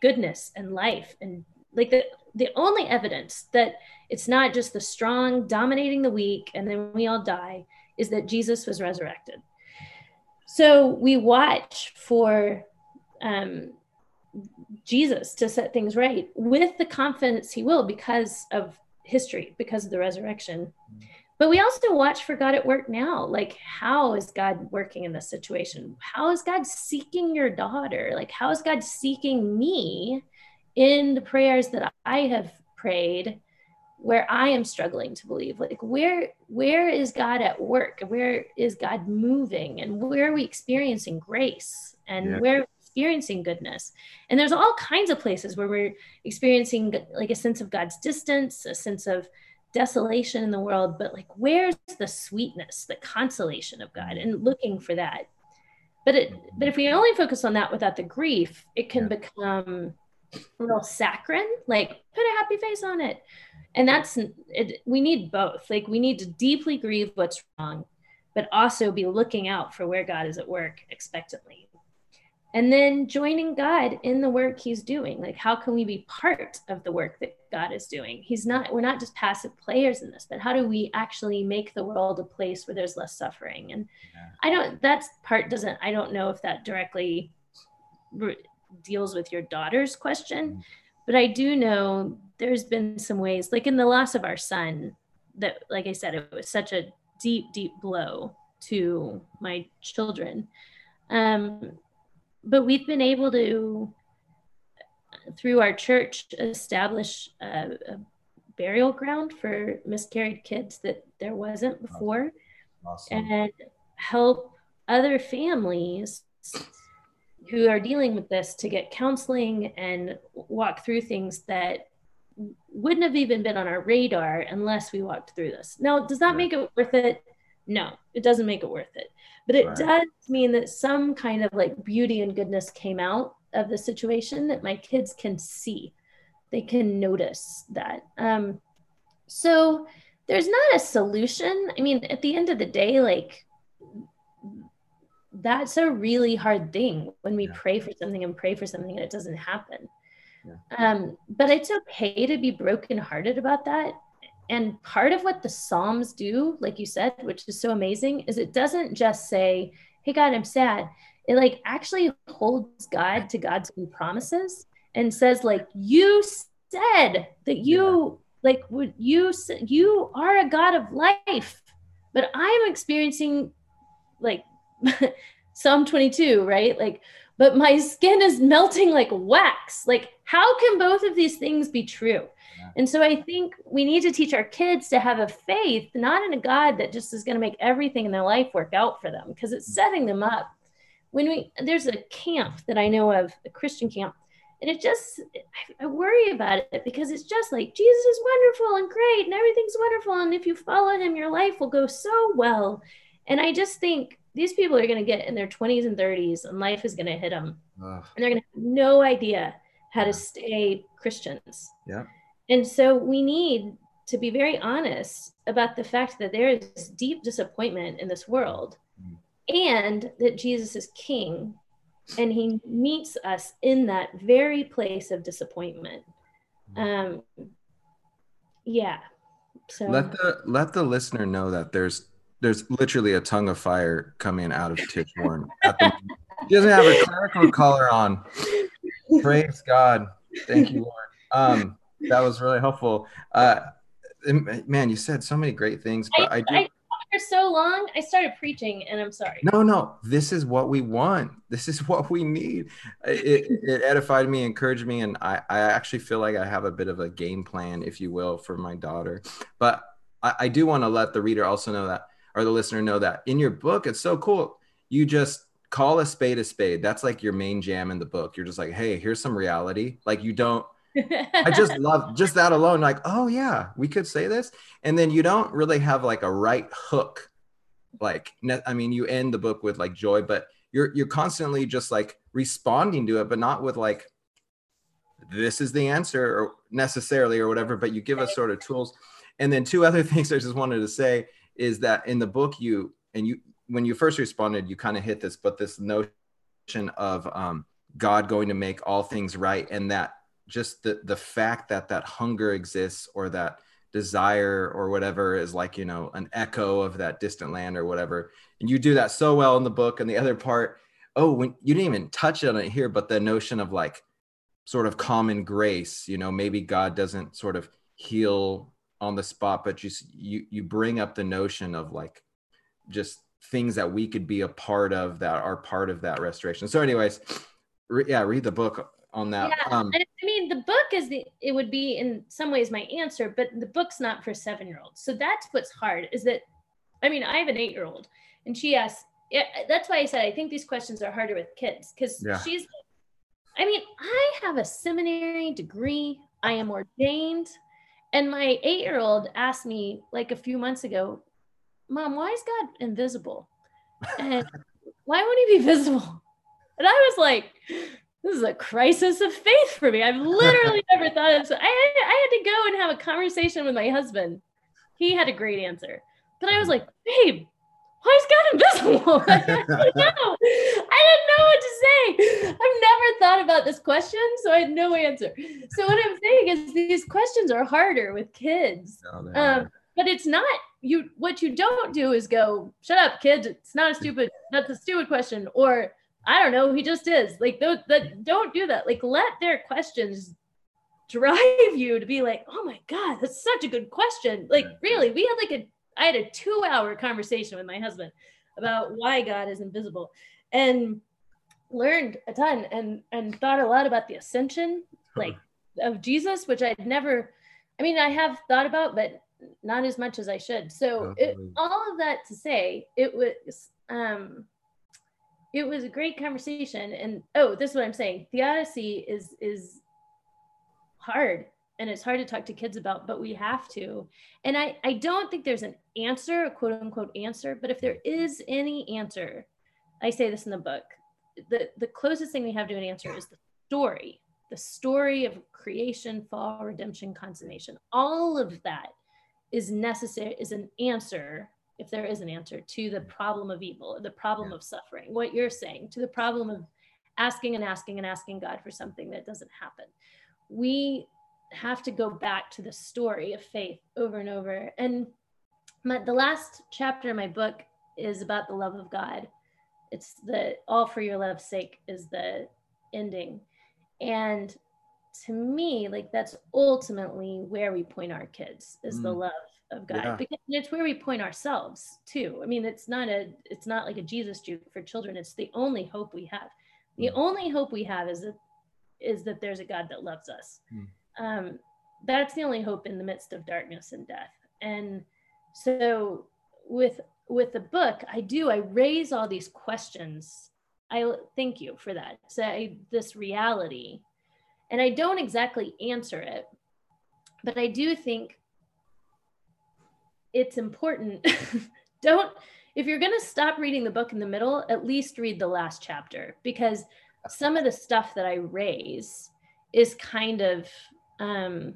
goodness and life and like the the only evidence that it's not just the strong dominating the weak and then we all die is that Jesus was resurrected. So we watch for um, Jesus to set things right with the confidence he will because of history, because of the resurrection. But we also watch for God at work now. Like, how is God working in this situation? How is God seeking your daughter? Like, how is God seeking me in the prayers that I have prayed where I am struggling to believe. Like where where is God at work? Where is God moving? And where are we experiencing grace? And yeah. where experiencing goodness? And there's all kinds of places where we're experiencing like a sense of God's distance, a sense of desolation in the world, but like where's the sweetness, the consolation of God and mm-hmm. looking for that. But it mm-hmm. but if we only focus on that without the grief, it can become a little saccharine, like put a happy face on it. And that's it, we need both. Like we need to deeply grieve what's wrong but also be looking out for where god is at work expectantly and then joining god in the work he's doing like how can we be part of the work that god is doing he's not we're not just passive players in this but how do we actually make the world a place where there's less suffering and yeah. i don't that part doesn't i don't know if that directly re- deals with your daughter's question mm-hmm. but i do know there's been some ways, like in the loss of our son, that, like I said, it was such a deep, deep blow to my children. Um, but we've been able to, through our church, establish a, a burial ground for miscarried kids that there wasn't before, awesome. and help other families who are dealing with this to get counseling and walk through things that wouldn't have even been on our radar unless we walked through this. Now, does that make it worth it? No, it doesn't make it worth it. But it right. does mean that some kind of like beauty and goodness came out of the situation that my kids can see. They can notice that. Um, so there's not a solution. I mean, at the end of the day, like that's a really hard thing when we yeah. pray for something and pray for something and it doesn't happen. Yeah. Um, but it's okay to be brokenhearted about that. And part of what the Psalms do, like you said, which is so amazing, is it doesn't just say, Hey, God, I'm sad. It like actually holds God to God's own promises and says, like, you said that you like would you you are a god of life but i'm experiencing like *laughs* psalm 22 right like but my skin is melting like wax. Like how can both of these things be true? And so i think we need to teach our kids to have a faith not in a god that just is going to make everything in their life work out for them because it's mm. setting them up. When we there's a camp that i know of a christian camp and it just I, I worry about it because it's just like jesus is wonderful and great and everything's wonderful and if you follow him your life will go so well. And i just think these people are going to get in their 20s and 30s and life is going to hit them Ugh, and they're going to have no idea how to stay christians yeah. and so we need to be very honest about the fact that there is deep disappointment in this world Mm. and that Jesus is king and he meets us in that very place of disappointment. Um yeah. So Let the let the listener know that there's there's literally a tongue of fire coming out of Tish Warren. at the. She doesn't have a clerical collar on. Praise God. Thank you, Lord. Um, that was really helpful. Uh, man, you said so many great things, but I, do. I for so long, I started preaching and I'm sorry. no, no, this is what we want. This is *laughs* what we need. It, it edified me, encouraged me, and I, I actually feel like I have a bit of a game plan, if you will, for my daughter. But I, I do want to let the reader also know that, or the listener know that in your book, it's so cool. You just call a spade a spade. That's like your main jam in the book. You're just like, hey, here's some reality. Like you don't *laughs* I just love just that alone. Like, oh yeah, we could say this, and then you don't really have like a right hook. Like, I mean, you end the book with like joy, but you're you're constantly just like responding to it, but not with like this is the answer or necessarily or whatever. But you give us sort of tools, and then two other *laughs* things I just wanted to say is that in the book you and you when you first responded, you kind of hit this, but this notion of um, God going to make all things right, and that just the the fact that that hunger exists or that desire or whatever is like you know an echo of that distant land or whatever. And you do that so well in the book. And the other part oh when you didn't even touch on it here but the notion of like sort of common grace you know maybe god doesn't sort of heal on the spot but just you you bring up the notion of like just things that we could be a part of that are part of that restoration so anyways re- yeah read the book on that Yeah, um I mean, the book is the, it would be in some ways my answer, but the book's not for seven year olds. So that's what's hard is that, I mean, I have an eight year old and she asks, yeah, that's why I said I think these questions are harder with kids because Yeah. she's, I mean, I have a seminary degree, I am ordained. And my eight year old asked me like a few months ago, Mom, why is God invisible? And *laughs* why won't he be visible? And I was like, this is a crisis of faith for me. I've literally *laughs* never thought of so I, I had to go and have a conversation with my husband. He had a great answer. But I was hmm. like, babe, why is God invisible? *laughs* I didn't know. I didn't know what to say. I've never thought about this question, so I had no answer. So what I'm saying is these questions are harder with kids. They Um, but it's not you what you don't do is go, shut up, kids. It's not a stupid, that's a stupid question. Or I don't know, he just is. Like those that don't do that. Like let their questions drive you to be like, oh my God, that's such a good question. Like, really, we had like a I had a two-hour conversation with my husband about why God is invisible and learned a ton and and thought a lot about the ascension, like of Jesus, which I'd never I mean, I have thought about, but not as much as I should. So it, all of that to say, it was um it was a great conversation. And oh, this is what I'm saying. Theodicy is is hard and it's hard to talk to kids about, but we have to. And I, I don't think there's an answer, a quote unquote answer, but if there is any answer, I say this in the book, the, the closest thing we have to an answer is the story, the story of creation, fall, redemption, consummation. All of that is necessary, is an answer, if there is an answer, to the problem of evil, the problem Yeah. of suffering, what you're saying, to the problem of asking and asking and asking God for something that doesn't happen. We have to go back to the story of faith over and over. And my, the last chapter of my book is about the love of God. It's the all for your love's sake is the ending. And to me, like that's ultimately where we point our kids is mm. the love of God yeah. because it's where we point ourselves too. I mean, it's not a it's not like a Jesus juke for children. It's the only hope we have. The mm. only hope we have is that is that there's a God that loves us. Mm. Um, that's the only hope in the midst of darkness and death. And so with with the book, I do I raise all these questions. I thank you for that. So I, this reality, and I don't exactly answer it, but I do think it's important. *laughs* don't if you're going to stop reading the book in the middle, at least read the last chapter because some of the stuff that I raise is kind of um,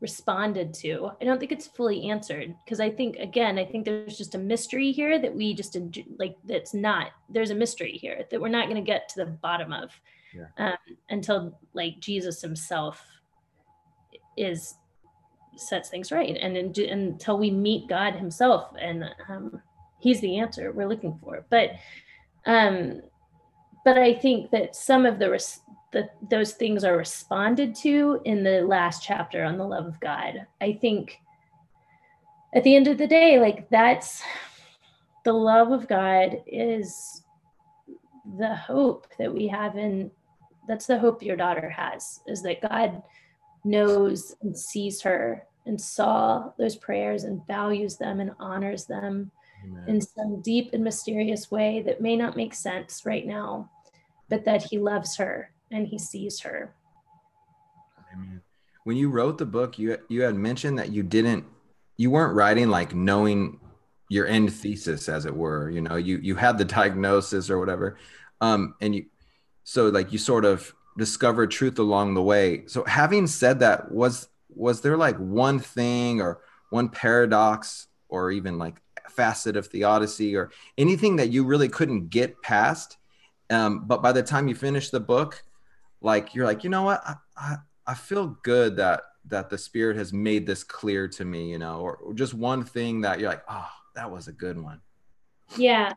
responded to. I don't think it's fully answered because I think again, I think there's just a mystery here that we just like that's not there's a mystery here that we're not going to get to the bottom of yeah. um, until like Jesus himself is sets things right and in, until we meet God himself and um, he's the answer we're looking for. But um but I think that some of the res- that those things are responded to in the last chapter on the love of God. I think at the end of the day, like that's the love of God is the hope that we have in that's the hope your daughter has is that God knows and sees her and saw those prayers and values them and honors them Amen. in some deep and mysterious way that may not make sense right now, but that he loves her and he sees her. Amen. When you wrote the book, you you had mentioned that you didn't you weren't writing like knowing your end thesis as it were, you know, you you had the diagnosis or whatever. Um and you so like you sort of discovered truth along the way. So having said that, was was there like one thing or one paradox or even like facet of theodicy or anything that you really couldn't get past um, but by the time you finish the book like you're like you know what? I, I, I feel good that that the spirit has made this clear to me you know or, or just one thing that you're like oh that was a good one. Yeah.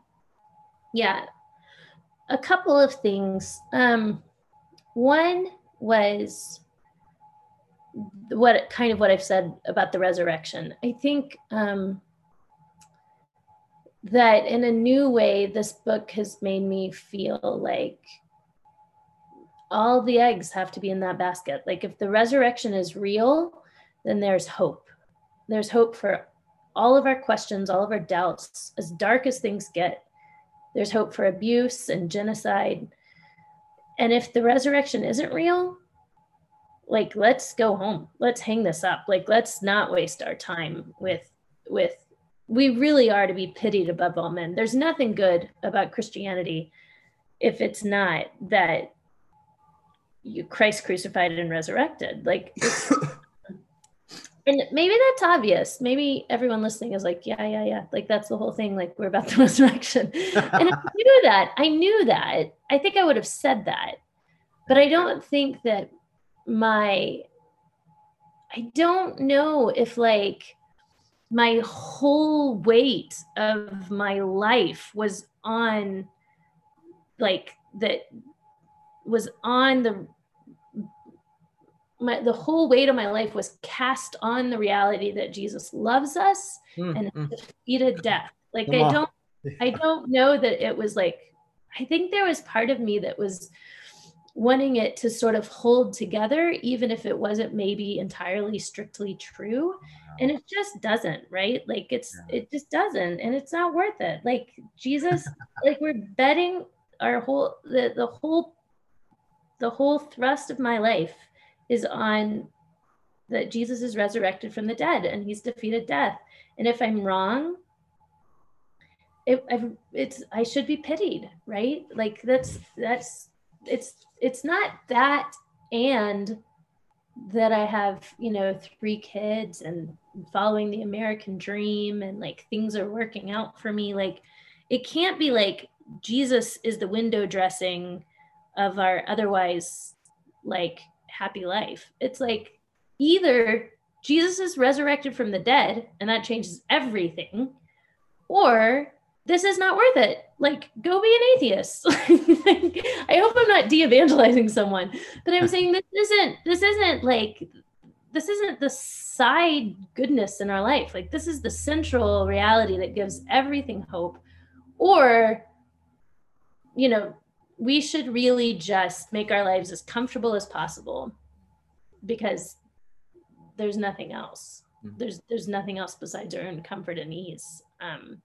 Yeah. A couple of things. Um one was what kind of what I've said about the resurrection. I think um, that in a new way, this book has made me feel like all the eggs have to be in that basket. Like if the resurrection is real, then there's hope. There's hope for all of our questions, all of our doubts, as dark as things get. There's hope for abuse and genocide. And if the resurrection isn't real, like let's go home. Let's hang this up. Like let's not waste our time with with we really are to be pitied above all men. There's nothing good about Christianity if it's not that you Christ crucified and resurrected. Like, *laughs* and maybe that's obvious. Maybe everyone listening is like, yeah, yeah, yeah. Like that's the whole thing. Like we're about the *laughs* resurrection. and I *laughs* knew that. I knew that. I think I would have said that, but I don't think that my. I don't know if like my whole weight of my life was on like that was on the my, the whole weight of my life was cast on the reality that Jesus loves us mm, and mm. defeated death. Like Come I on. don't, I don't know that it was like. I think there was part of me that was wanting it to sort of hold together, even if it wasn't maybe entirely strictly true. And it just doesn't, right? Like it's yeah. it just doesn't, and it's not worth it. Like Jesus, like we're betting our whole the the whole the whole thrust of my life is on that Jesus is resurrected from the dead and he's defeated death. And if I'm wrong, it, it's I should be pitied, right? Like that's that's it's it's not that and that I have, you know, three kids and following the American dream and like things are working out for me. Like it can't be like Jesus is the window dressing of our otherwise like happy life. It's like either Jesus is resurrected from the dead and that changes everything, or this is not worth it. Like, go be an atheist. *laughs* I hope I'm not de-evangelizing someone, but I'm saying this isn't this isn't like this isn't the side goodness in our life. Like this is the central reality that gives everything hope. Or, you know, we should really just make our lives as comfortable as possible because there's nothing else. Mm-hmm. There's there's nothing else besides our own comfort and ease. Um,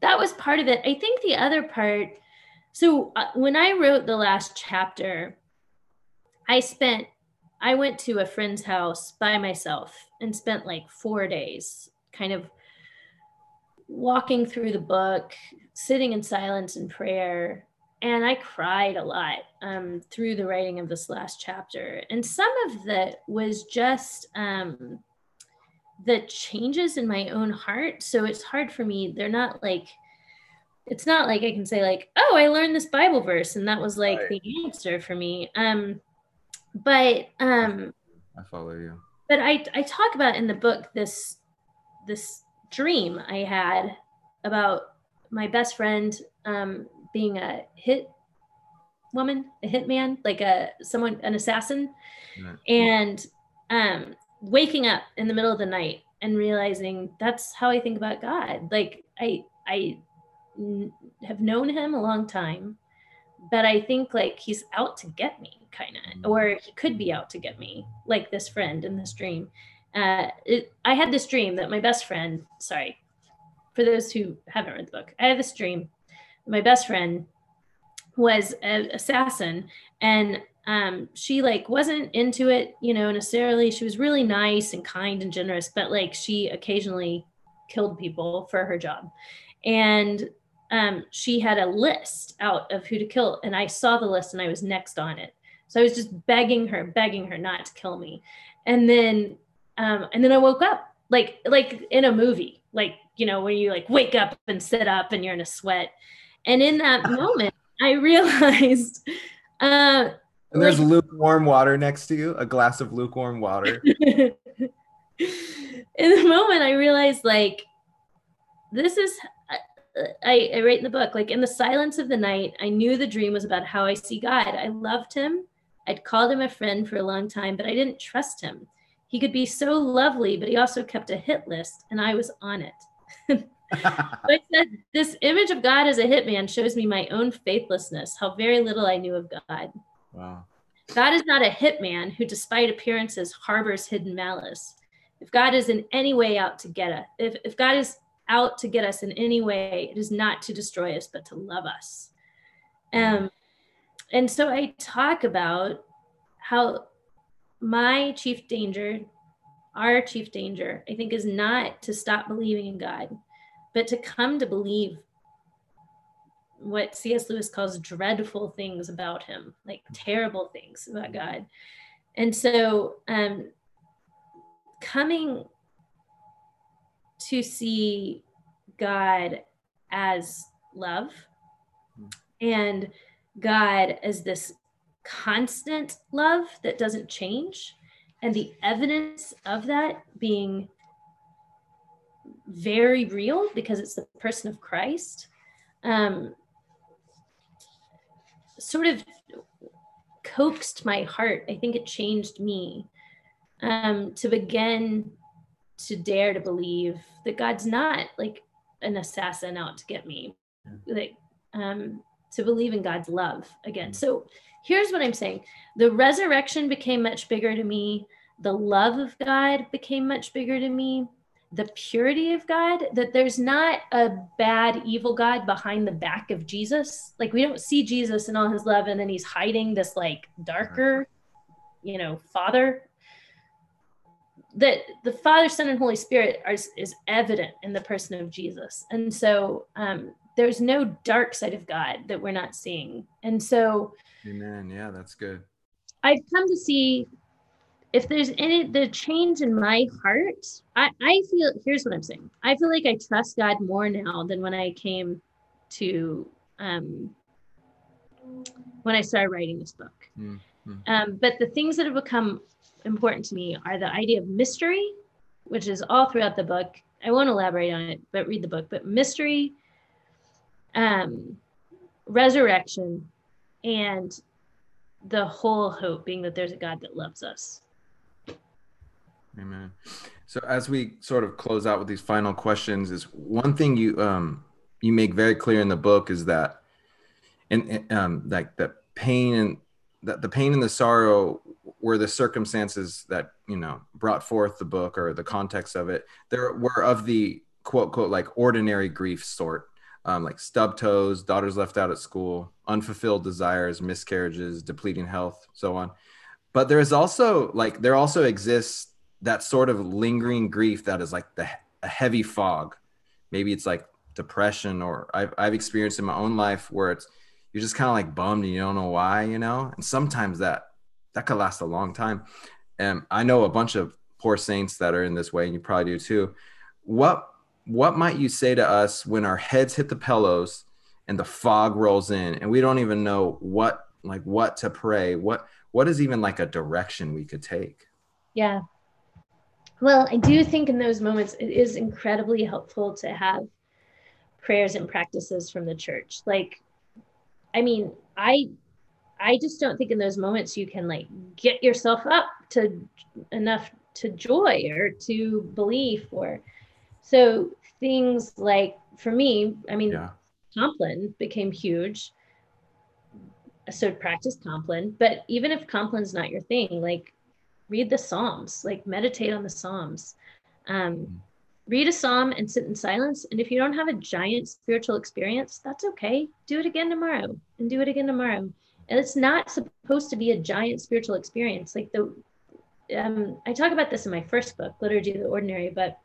that was part of it. I think the other part. So uh, when I wrote the last chapter, I spent I went to a friend's house by myself and spent like four days kind of walking through the book, sitting in silence and prayer. And I cried a lot um, through the writing of this last chapter. And some of that was just um, the changes in my own heart. So it's hard for me. They're not like, it's not like I can say, like, oh, I learned this Bible verse and that was like right. the answer for me. Um, but um I follow you. But I I talk about in the book this this dream I had about my best friend um being a hit woman, a hitman, like a someone an assassin and um waking up in the middle of the night and realizing that's how I think about God. Like I I have known him a long time, but I think like he's out to get me kind of, mm. or he could be out to get me, like this friend in this dream. Uh, it, I had this dream that my best friend, sorry, for those who haven't read the book, I had this dream. My best friend was an assassin, and um, she like wasn't into it, you know, necessarily. She was really nice and kind and generous, but like she occasionally killed people for her job. And um, she had a list out of who to kill, and I saw the list and I was next on it. So I was just begging her, begging her not to kill me. And then um, and then I woke up like like in a movie, like you know, when you like wake up and sit up and you're in a sweat. And in that *laughs* moment, I realized uh and there's like, lukewarm water next to you, a glass of lukewarm water. *laughs* in the moment, I realized like this is I, I write in the book like in the silence of the night i knew the dream was about how i see god i loved him I'd called him a friend for a long time, but I didn't trust him. He could be so lovely, but he also kept a hit list, and I was on it. *laughs* *laughs* I said, This image of God as a hitman shows me my own faithlessness, how very little I knew of God. Wow. God is not a hitman who, despite appearances, harbors hidden malice. If God is in any way out to get us, if, if God is out to get us in any way, it is not to destroy us, but to love us. Um, and so I talk about how my chief danger, our chief danger, I think, is not to stop believing in God, but to come to believe what C.S. Lewis calls dreadful things about him, like terrible things about God. And so, um, coming to see God as love and God as this constant love that doesn't change, and the evidence of that being very real because it's the person of Christ, um, sort of coaxed my heart. I think it changed me um, to begin to dare to believe that God's not like an assassin out to get me. Like, um, to believe in God's love again. Mm. So here's what I'm saying the resurrection became much bigger to me, the love of God became much bigger to me. The purity of God, that there's not a bad, evil God behind the back of Jesus. Like, we don't see Jesus in all his love, and then he's hiding this, like, darker, you know, Father that the Father, Son, and Holy Spirit are, is evident in the person of Jesus. And so um, there's no dark side of God that we're not seeing. And so, Amen. Yeah, that's good. I've come to see if there's any the change in my heart. I I feel here's what I'm saying. I feel like I trust God more now than when I came to um when I started writing this book. Mm-hmm. Um, but the things that have become important to me are the idea of mystery, which is all throughout the book. I won't elaborate on it, but read the book. But mystery, um, resurrection, and the whole hope being that there's a God that loves us. Amen. So as we sort of close out with these final questions, is one thing you um you make very clear in the book is that, and um like the pain and that the pain and the sorrow were the circumstances that you know brought forth the book or the context of it. There were of the quote quote like ordinary grief sort, um, like stub toes, daughters left out at school, unfulfilled desires, miscarriages, depleting health, so on. But there is also like there also exists that sort of lingering grief that is like the a heavy fog. Maybe it's like depression, or I've I've experienced in my own life where it's you're just kind of like bummed and you don't know why, you know. And sometimes that that could last a long time. And I know a bunch of poor saints that are in this way, and you probably do too. What what might you say to us when our heads hit the pillows and the fog rolls in and we don't even know what like what to pray what what is even like a direction we could take yeah well i do think in those moments it is incredibly helpful to have prayers and practices from the church like i mean i i just don't think in those moments you can like get yourself up to enough to joy or to belief or so things like for me, I mean, yeah. Compline became huge. So practice Compline, but even if Compline's not your thing, like read the Psalms, like meditate on the Psalms. Um, mm-hmm. read a psalm and sit in silence. And if you don't have a giant spiritual experience, that's okay. Do it again tomorrow and do it again tomorrow. And it's not supposed to be a giant spiritual experience. Like the, um, I talk about this in my first book, Liturgy of the Ordinary, but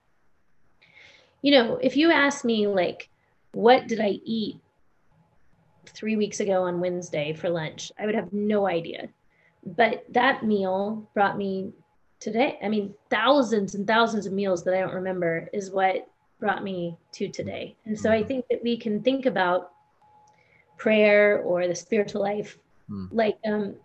you know, if you ask me, like, what did I eat three weeks ago on Wednesday for lunch, I would have no idea. But that meal brought me today. I mean, thousands and thousands of meals that I don't remember is what brought me to today. And so I think that we can think about prayer or the spiritual life mm. like um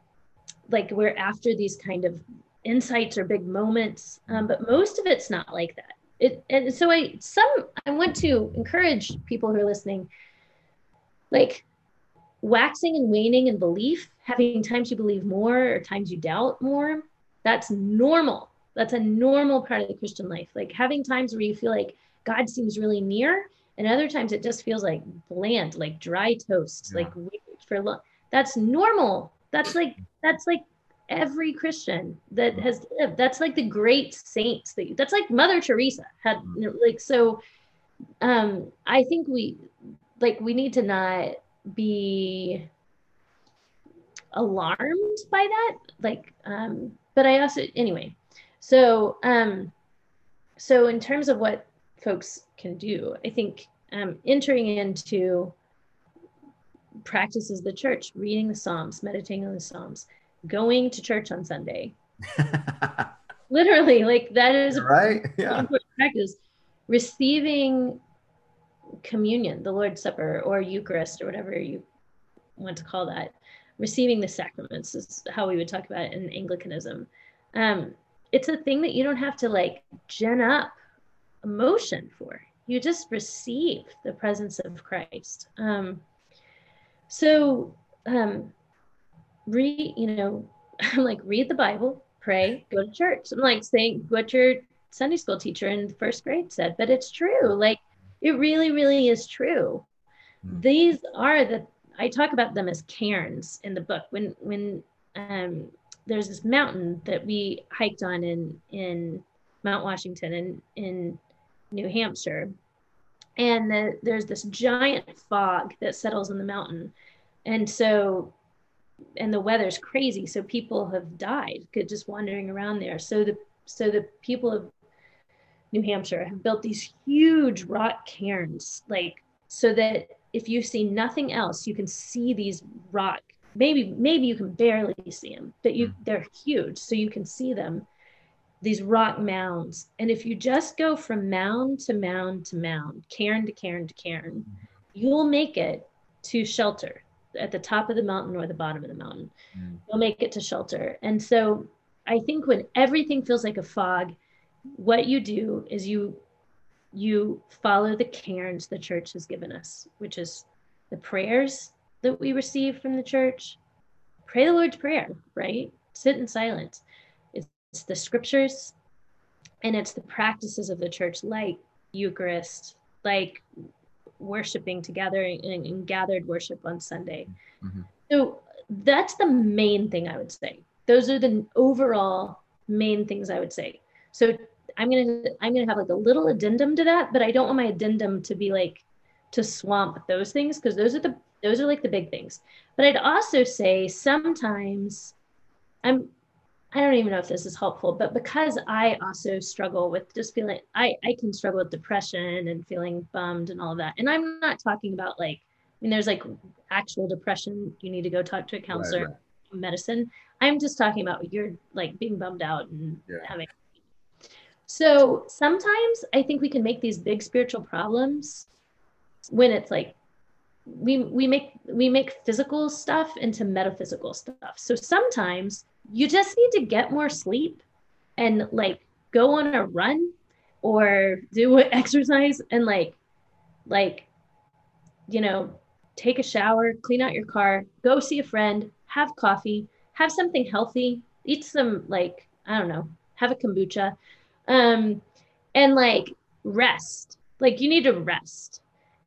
like we're after these kind of insights or big moments um, but most of it's not like that it and so i some i want to encourage people who are listening like waxing and waning in belief having times you believe more or times you doubt more that's normal. That's a normal part of the christian life. Like having times where you feel like god seems really near and other times it just feels like bland like dry toast yeah. like for long that's normal. That's like that's like every Christian that has lived. That's like the great saints that that's like Mother Teresa had like so um I think we like we need to not be alarmed by that like um but I also anyway so um so in terms of what folks can do I think um entering into practices the church reading the psalms meditating on the psalms going to church on Sunday. *laughs* Literally, like that is right. Yeah. practice. Receiving communion, the Lord's Supper or Eucharist or whatever you want to call that. Receiving the sacraments is how we would talk about it in Anglicanism. Um, it's a thing that you don't have to like gen up emotion for. You just receive the presence of Christ. Um, so um, read, you know, *laughs* I'm like, read the Bible, pray, go to church. I'm like saying what your Sunday school teacher in first grade said, but it's true. Like, it really, really is true. Mm-hmm. These are the, I talk about them as cairns in the book. When, when, um, there's this mountain that we hiked on in, in Mount Washington in, in New Hampshire. And the, there's this giant fog that settles in the mountain. And so and the weather's crazy so people have died just wandering around there so the so the people of new hampshire have built these huge rock cairns like so that if you see nothing else you can see these rock maybe maybe you can barely see them but you hmm. they're huge so you can see them these rock mounds and if you just go from mound to mound to mound cairn to cairn to cairn hmm. you'll make it to shelter at the top of the mountain or the bottom of the mountain. Mm. You'll make it to shelter. And so I think when everything feels like a fog, what you do is you you follow the cairns the church has given us, which is the prayers that we receive from the church, pray the Lord's Prayer, right? Sit in silence. It's the scriptures and it's the practices of the church, like Eucharist, like worshiping together and, and gathered worship on Sunday. Mm-hmm. So that's the main thing I would say. Those are the overall main things I would say. So I'm gonna I'm gonna have like a little addendum to that, but I don't want my addendum to be like to swamp those things because those are the those are like the big things. But I'd also say sometimes I'm I don't even know if this is helpful, but because I also struggle with just feeling I I can struggle with depression and feeling bummed and all of that. And I'm not talking about like I mean there's like actual depression you need to go talk to a counselor right, right. medicine. I'm just talking about you're like being bummed out and yeah. having so sometimes I think we can make these big spiritual problems when it's like we we make we make physical stuff into metaphysical stuff. So sometimes you just need to get more sleep and like go on a run or do *laughs* exercise and like like you know take a shower clean out your car go see a friend have coffee have something healthy eat some like i don't know have a kombucha um and like rest. Like you need to rest.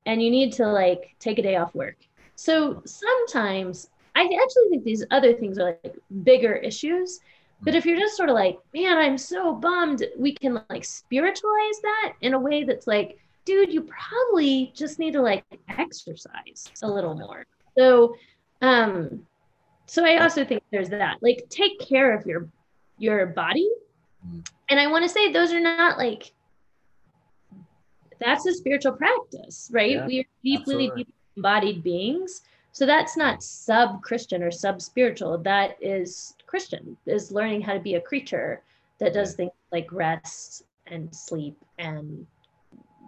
And you need to like take a day off work. So sometimes i actually think these other things are like bigger issues. But if you're just sort of like man i'm so bummed we can like spiritualize that in a way that's like dude you probably just need to like exercise a little more. So um so i also think there's that. Like take care of your your body. Mm. And i want to say those are not like that's a spiritual practice right? Yeah, we are deeply, deeply embodied beings. So that's not sub christian or sub spiritual that is christian is learning how to be a creature that does things like rest and sleep and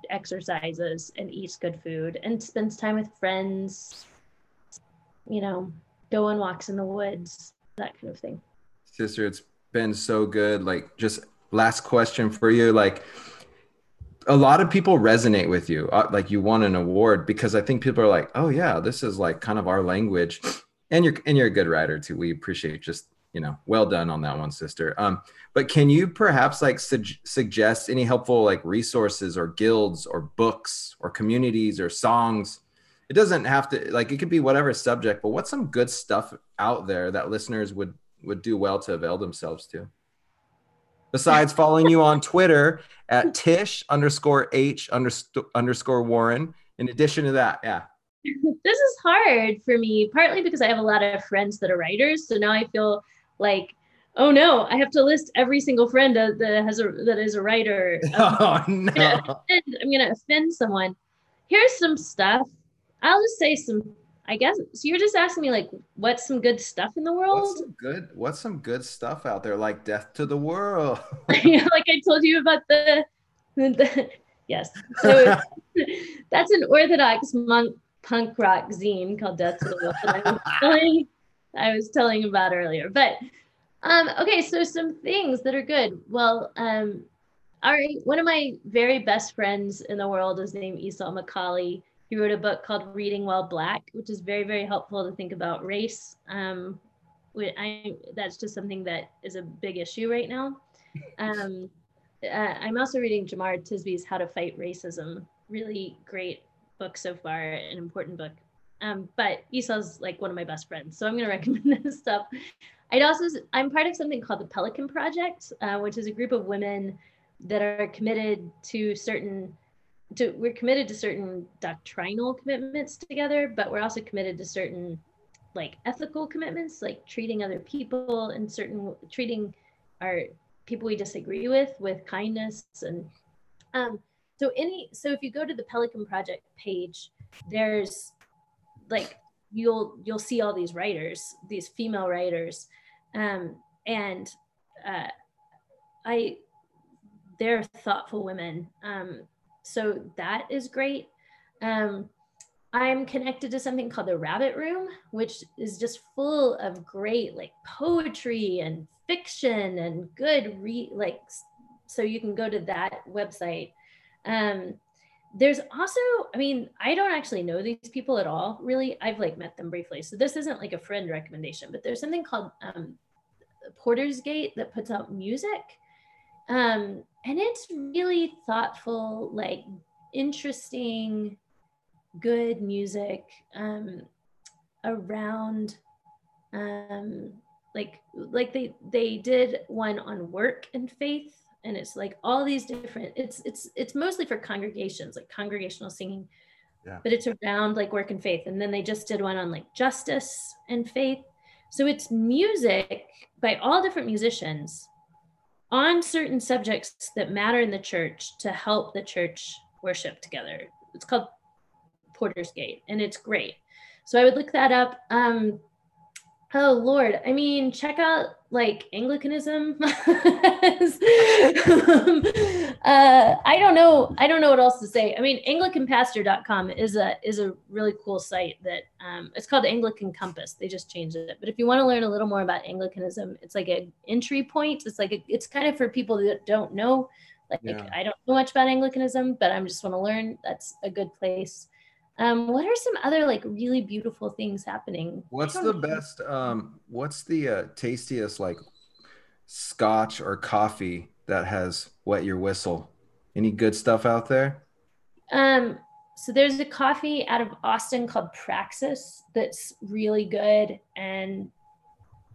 exercises and eats good food and spends time with friends you know go on walks in the woods that kind of thing. Sister it's been so good like just last question for you like a lot of people resonate with you uh, like you won an award because i think people are like oh yeah this is like kind of our language. And you're and you're a good writer too. We appreciate just you know well done on that one sister. Um but can you perhaps like su- suggest any helpful like resources or guilds or books or communities or songs? It doesn't have to like it could be whatever subject but what's some good stuff out there that listeners would would do well to avail themselves to besides following you on twitter at tish underscore h underscore warren. In addition to that yeah. This is hard for me partly because i have a lot of friends that are writers. So now i feel like oh no i have to list every single friend that, has a that is a writer. *laughs* Um, oh no I'm gonna, offend, I'm gonna offend someone. Here's some stuff. I'll just say some i guess so you're just asking me like what's some good stuff in the world what's some good what's some good stuff out there like death to the world yeah, *laughs* *laughs* *laughs* like i told you about the, the yes so that's an orthodox monk punk rock zine called death to the world that I was telling, I was telling about earlier but um, okay, so some things that are good. Well, um, all right, one of my very best friends in the world is named Esau McCaulley. He wrote a book called Reading While Black, which is very, very helpful to think about race. Um, I, that's just something that is a big issue right now. Um, uh, I'm also reading Jemar Tisby's How to Fight Racism. Really great book so far, an important book. Um, but Esau's like one of my best friends, so I'm going *laughs* to recommend this stuff. I'd also, I'm part of something called the Pelican Project, uh, which is a group of women that are committed to certain, to, we're committed to certain doctrinal commitments together, but we're also committed to certain like ethical commitments, like treating other people and certain, treating our people we disagree with with kindness and um, so any so if you go to the pelican project page there's like you'll you'll see all these writers, these female writers, um, and uh, I they're thoughtful women. Um, so that is great. Um, I'm connected to something called the Rabbit Room, which is just full of great like poetry and fiction and good re like. So you can go to that website. Um, there's also, I mean, I don't actually know these people at all, really. I've like met them briefly. So this isn't like a friend recommendation, but there's something called um, Porter's Gate that puts out music. Um, and it's really thoughtful, like interesting, good music um, around um, like like they they did one on work and faith. And it's like all these different it's it's it's mostly for congregations like congregational singing. Yeah. but it's around like work and faith. And then they just did one on like justice and faith. So it's music by all different musicians on certain subjects that matter in the church to help the church worship together. It's called porter's gate and it's great. So i would look that up. Um Oh Lord, I mean, check out like Anglicanism. um, *laughs* uh, I don't know. I don't know what else to say. I mean, AnglicanPastor.com is a is a really cool site that um, it's called Anglican Compass. They just changed it. But if you want to learn a little more about Anglicanism, it's like an entry point. It's like a, it's kind of for people that don't know. Like Yeah. I don't know much about Anglicanism, but I'm just want to learn. That's a good place. Um, what are some other like really beautiful things happening? What's the know. best? Um, what's the uh, tastiest like scotch or coffee that has wet your whistle? Any good stuff out there? Um, so there's a coffee out of Austin called Praxis that's really good and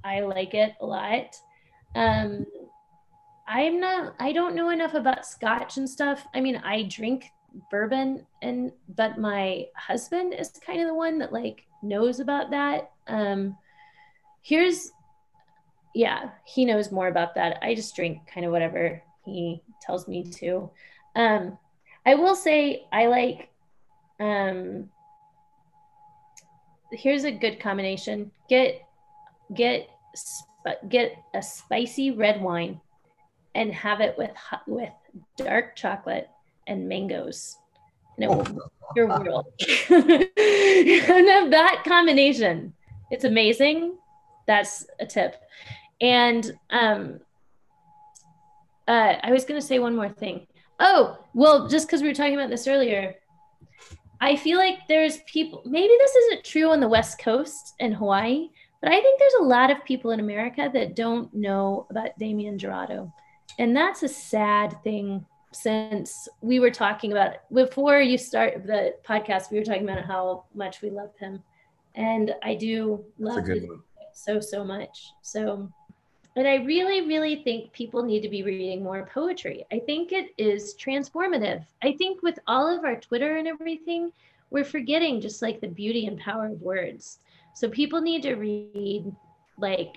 I like it a lot. Um, I'm not I don't know enough about scotch and stuff. I mean, I drink bourbon and but my husband is kind of the one that like knows about that. Um here's yeah, he knows more about that. I just drink kind of whatever he tells me to. Um I will say I like um here's a good combination. Get get get a spicy red wine and have it with with dark chocolate and mangoes. And it will your world. *laughs* can have that combination. It's amazing. That's a tip. And um uh, I was going to say one more thing. Oh, well, just because we were talking about this earlier, I feel like there's people, maybe this isn't true on the West Coast and Hawaii, but I think there's a lot of people in America that don't know about Damien Jurado. And that's a sad thing since we were talking about before you start the podcast, we were talking about how much we love him. And I do love one. so so much. So and i really really think people need to be reading more poetry. I think it is transformative. I think with all of our twitter and everything we're forgetting just like the beauty and power of words. So people need to read like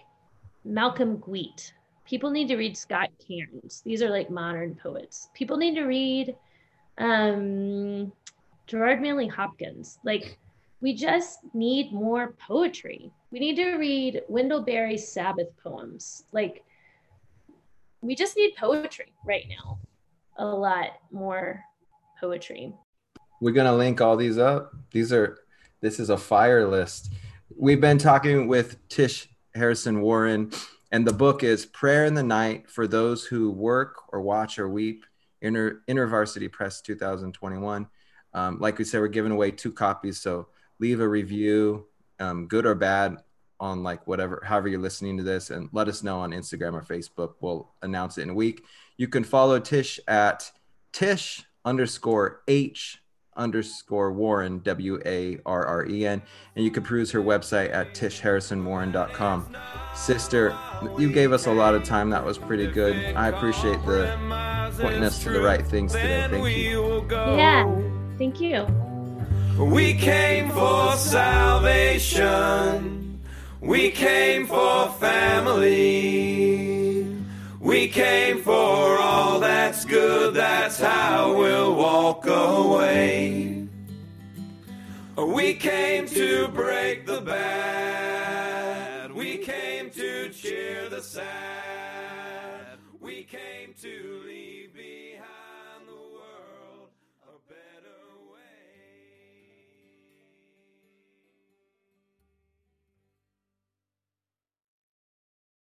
Malcolm Guite people need to read scott cairns these are like modern poets people need to read um gerard manley hopkins like we just need more poetry. We need to read Wendell Berry's Sabbath poems. Like, we just need poetry right now. A lot more poetry. We're gonna link all these up. These are this is a fire list. We've been talking with Tish Harrison Warren, and the book is Prayer in the Night for Those Who Work or Watch or Weep, Inter Varsity Press 2021. Um, like we said, we're giving away two copies, so leave a review, um, good or bad, on like whatever, however you're listening to this, and let us know on Instagram or Facebook. We'll announce it in a week. You can follow Tish at Tish underscore H underscore Warren, W A R R E N. And you can peruse her website at tishharrisonwarren.com. Sister, you gave us a lot of time. That was pretty good. I appreciate the pointing us to the right things today. Thank you. Yeah. Thank you. We came for salvation. We came for family. We came for all that's good. That's how we'll walk away. We came to break the bad. We came to cheer the sad. We came to lead.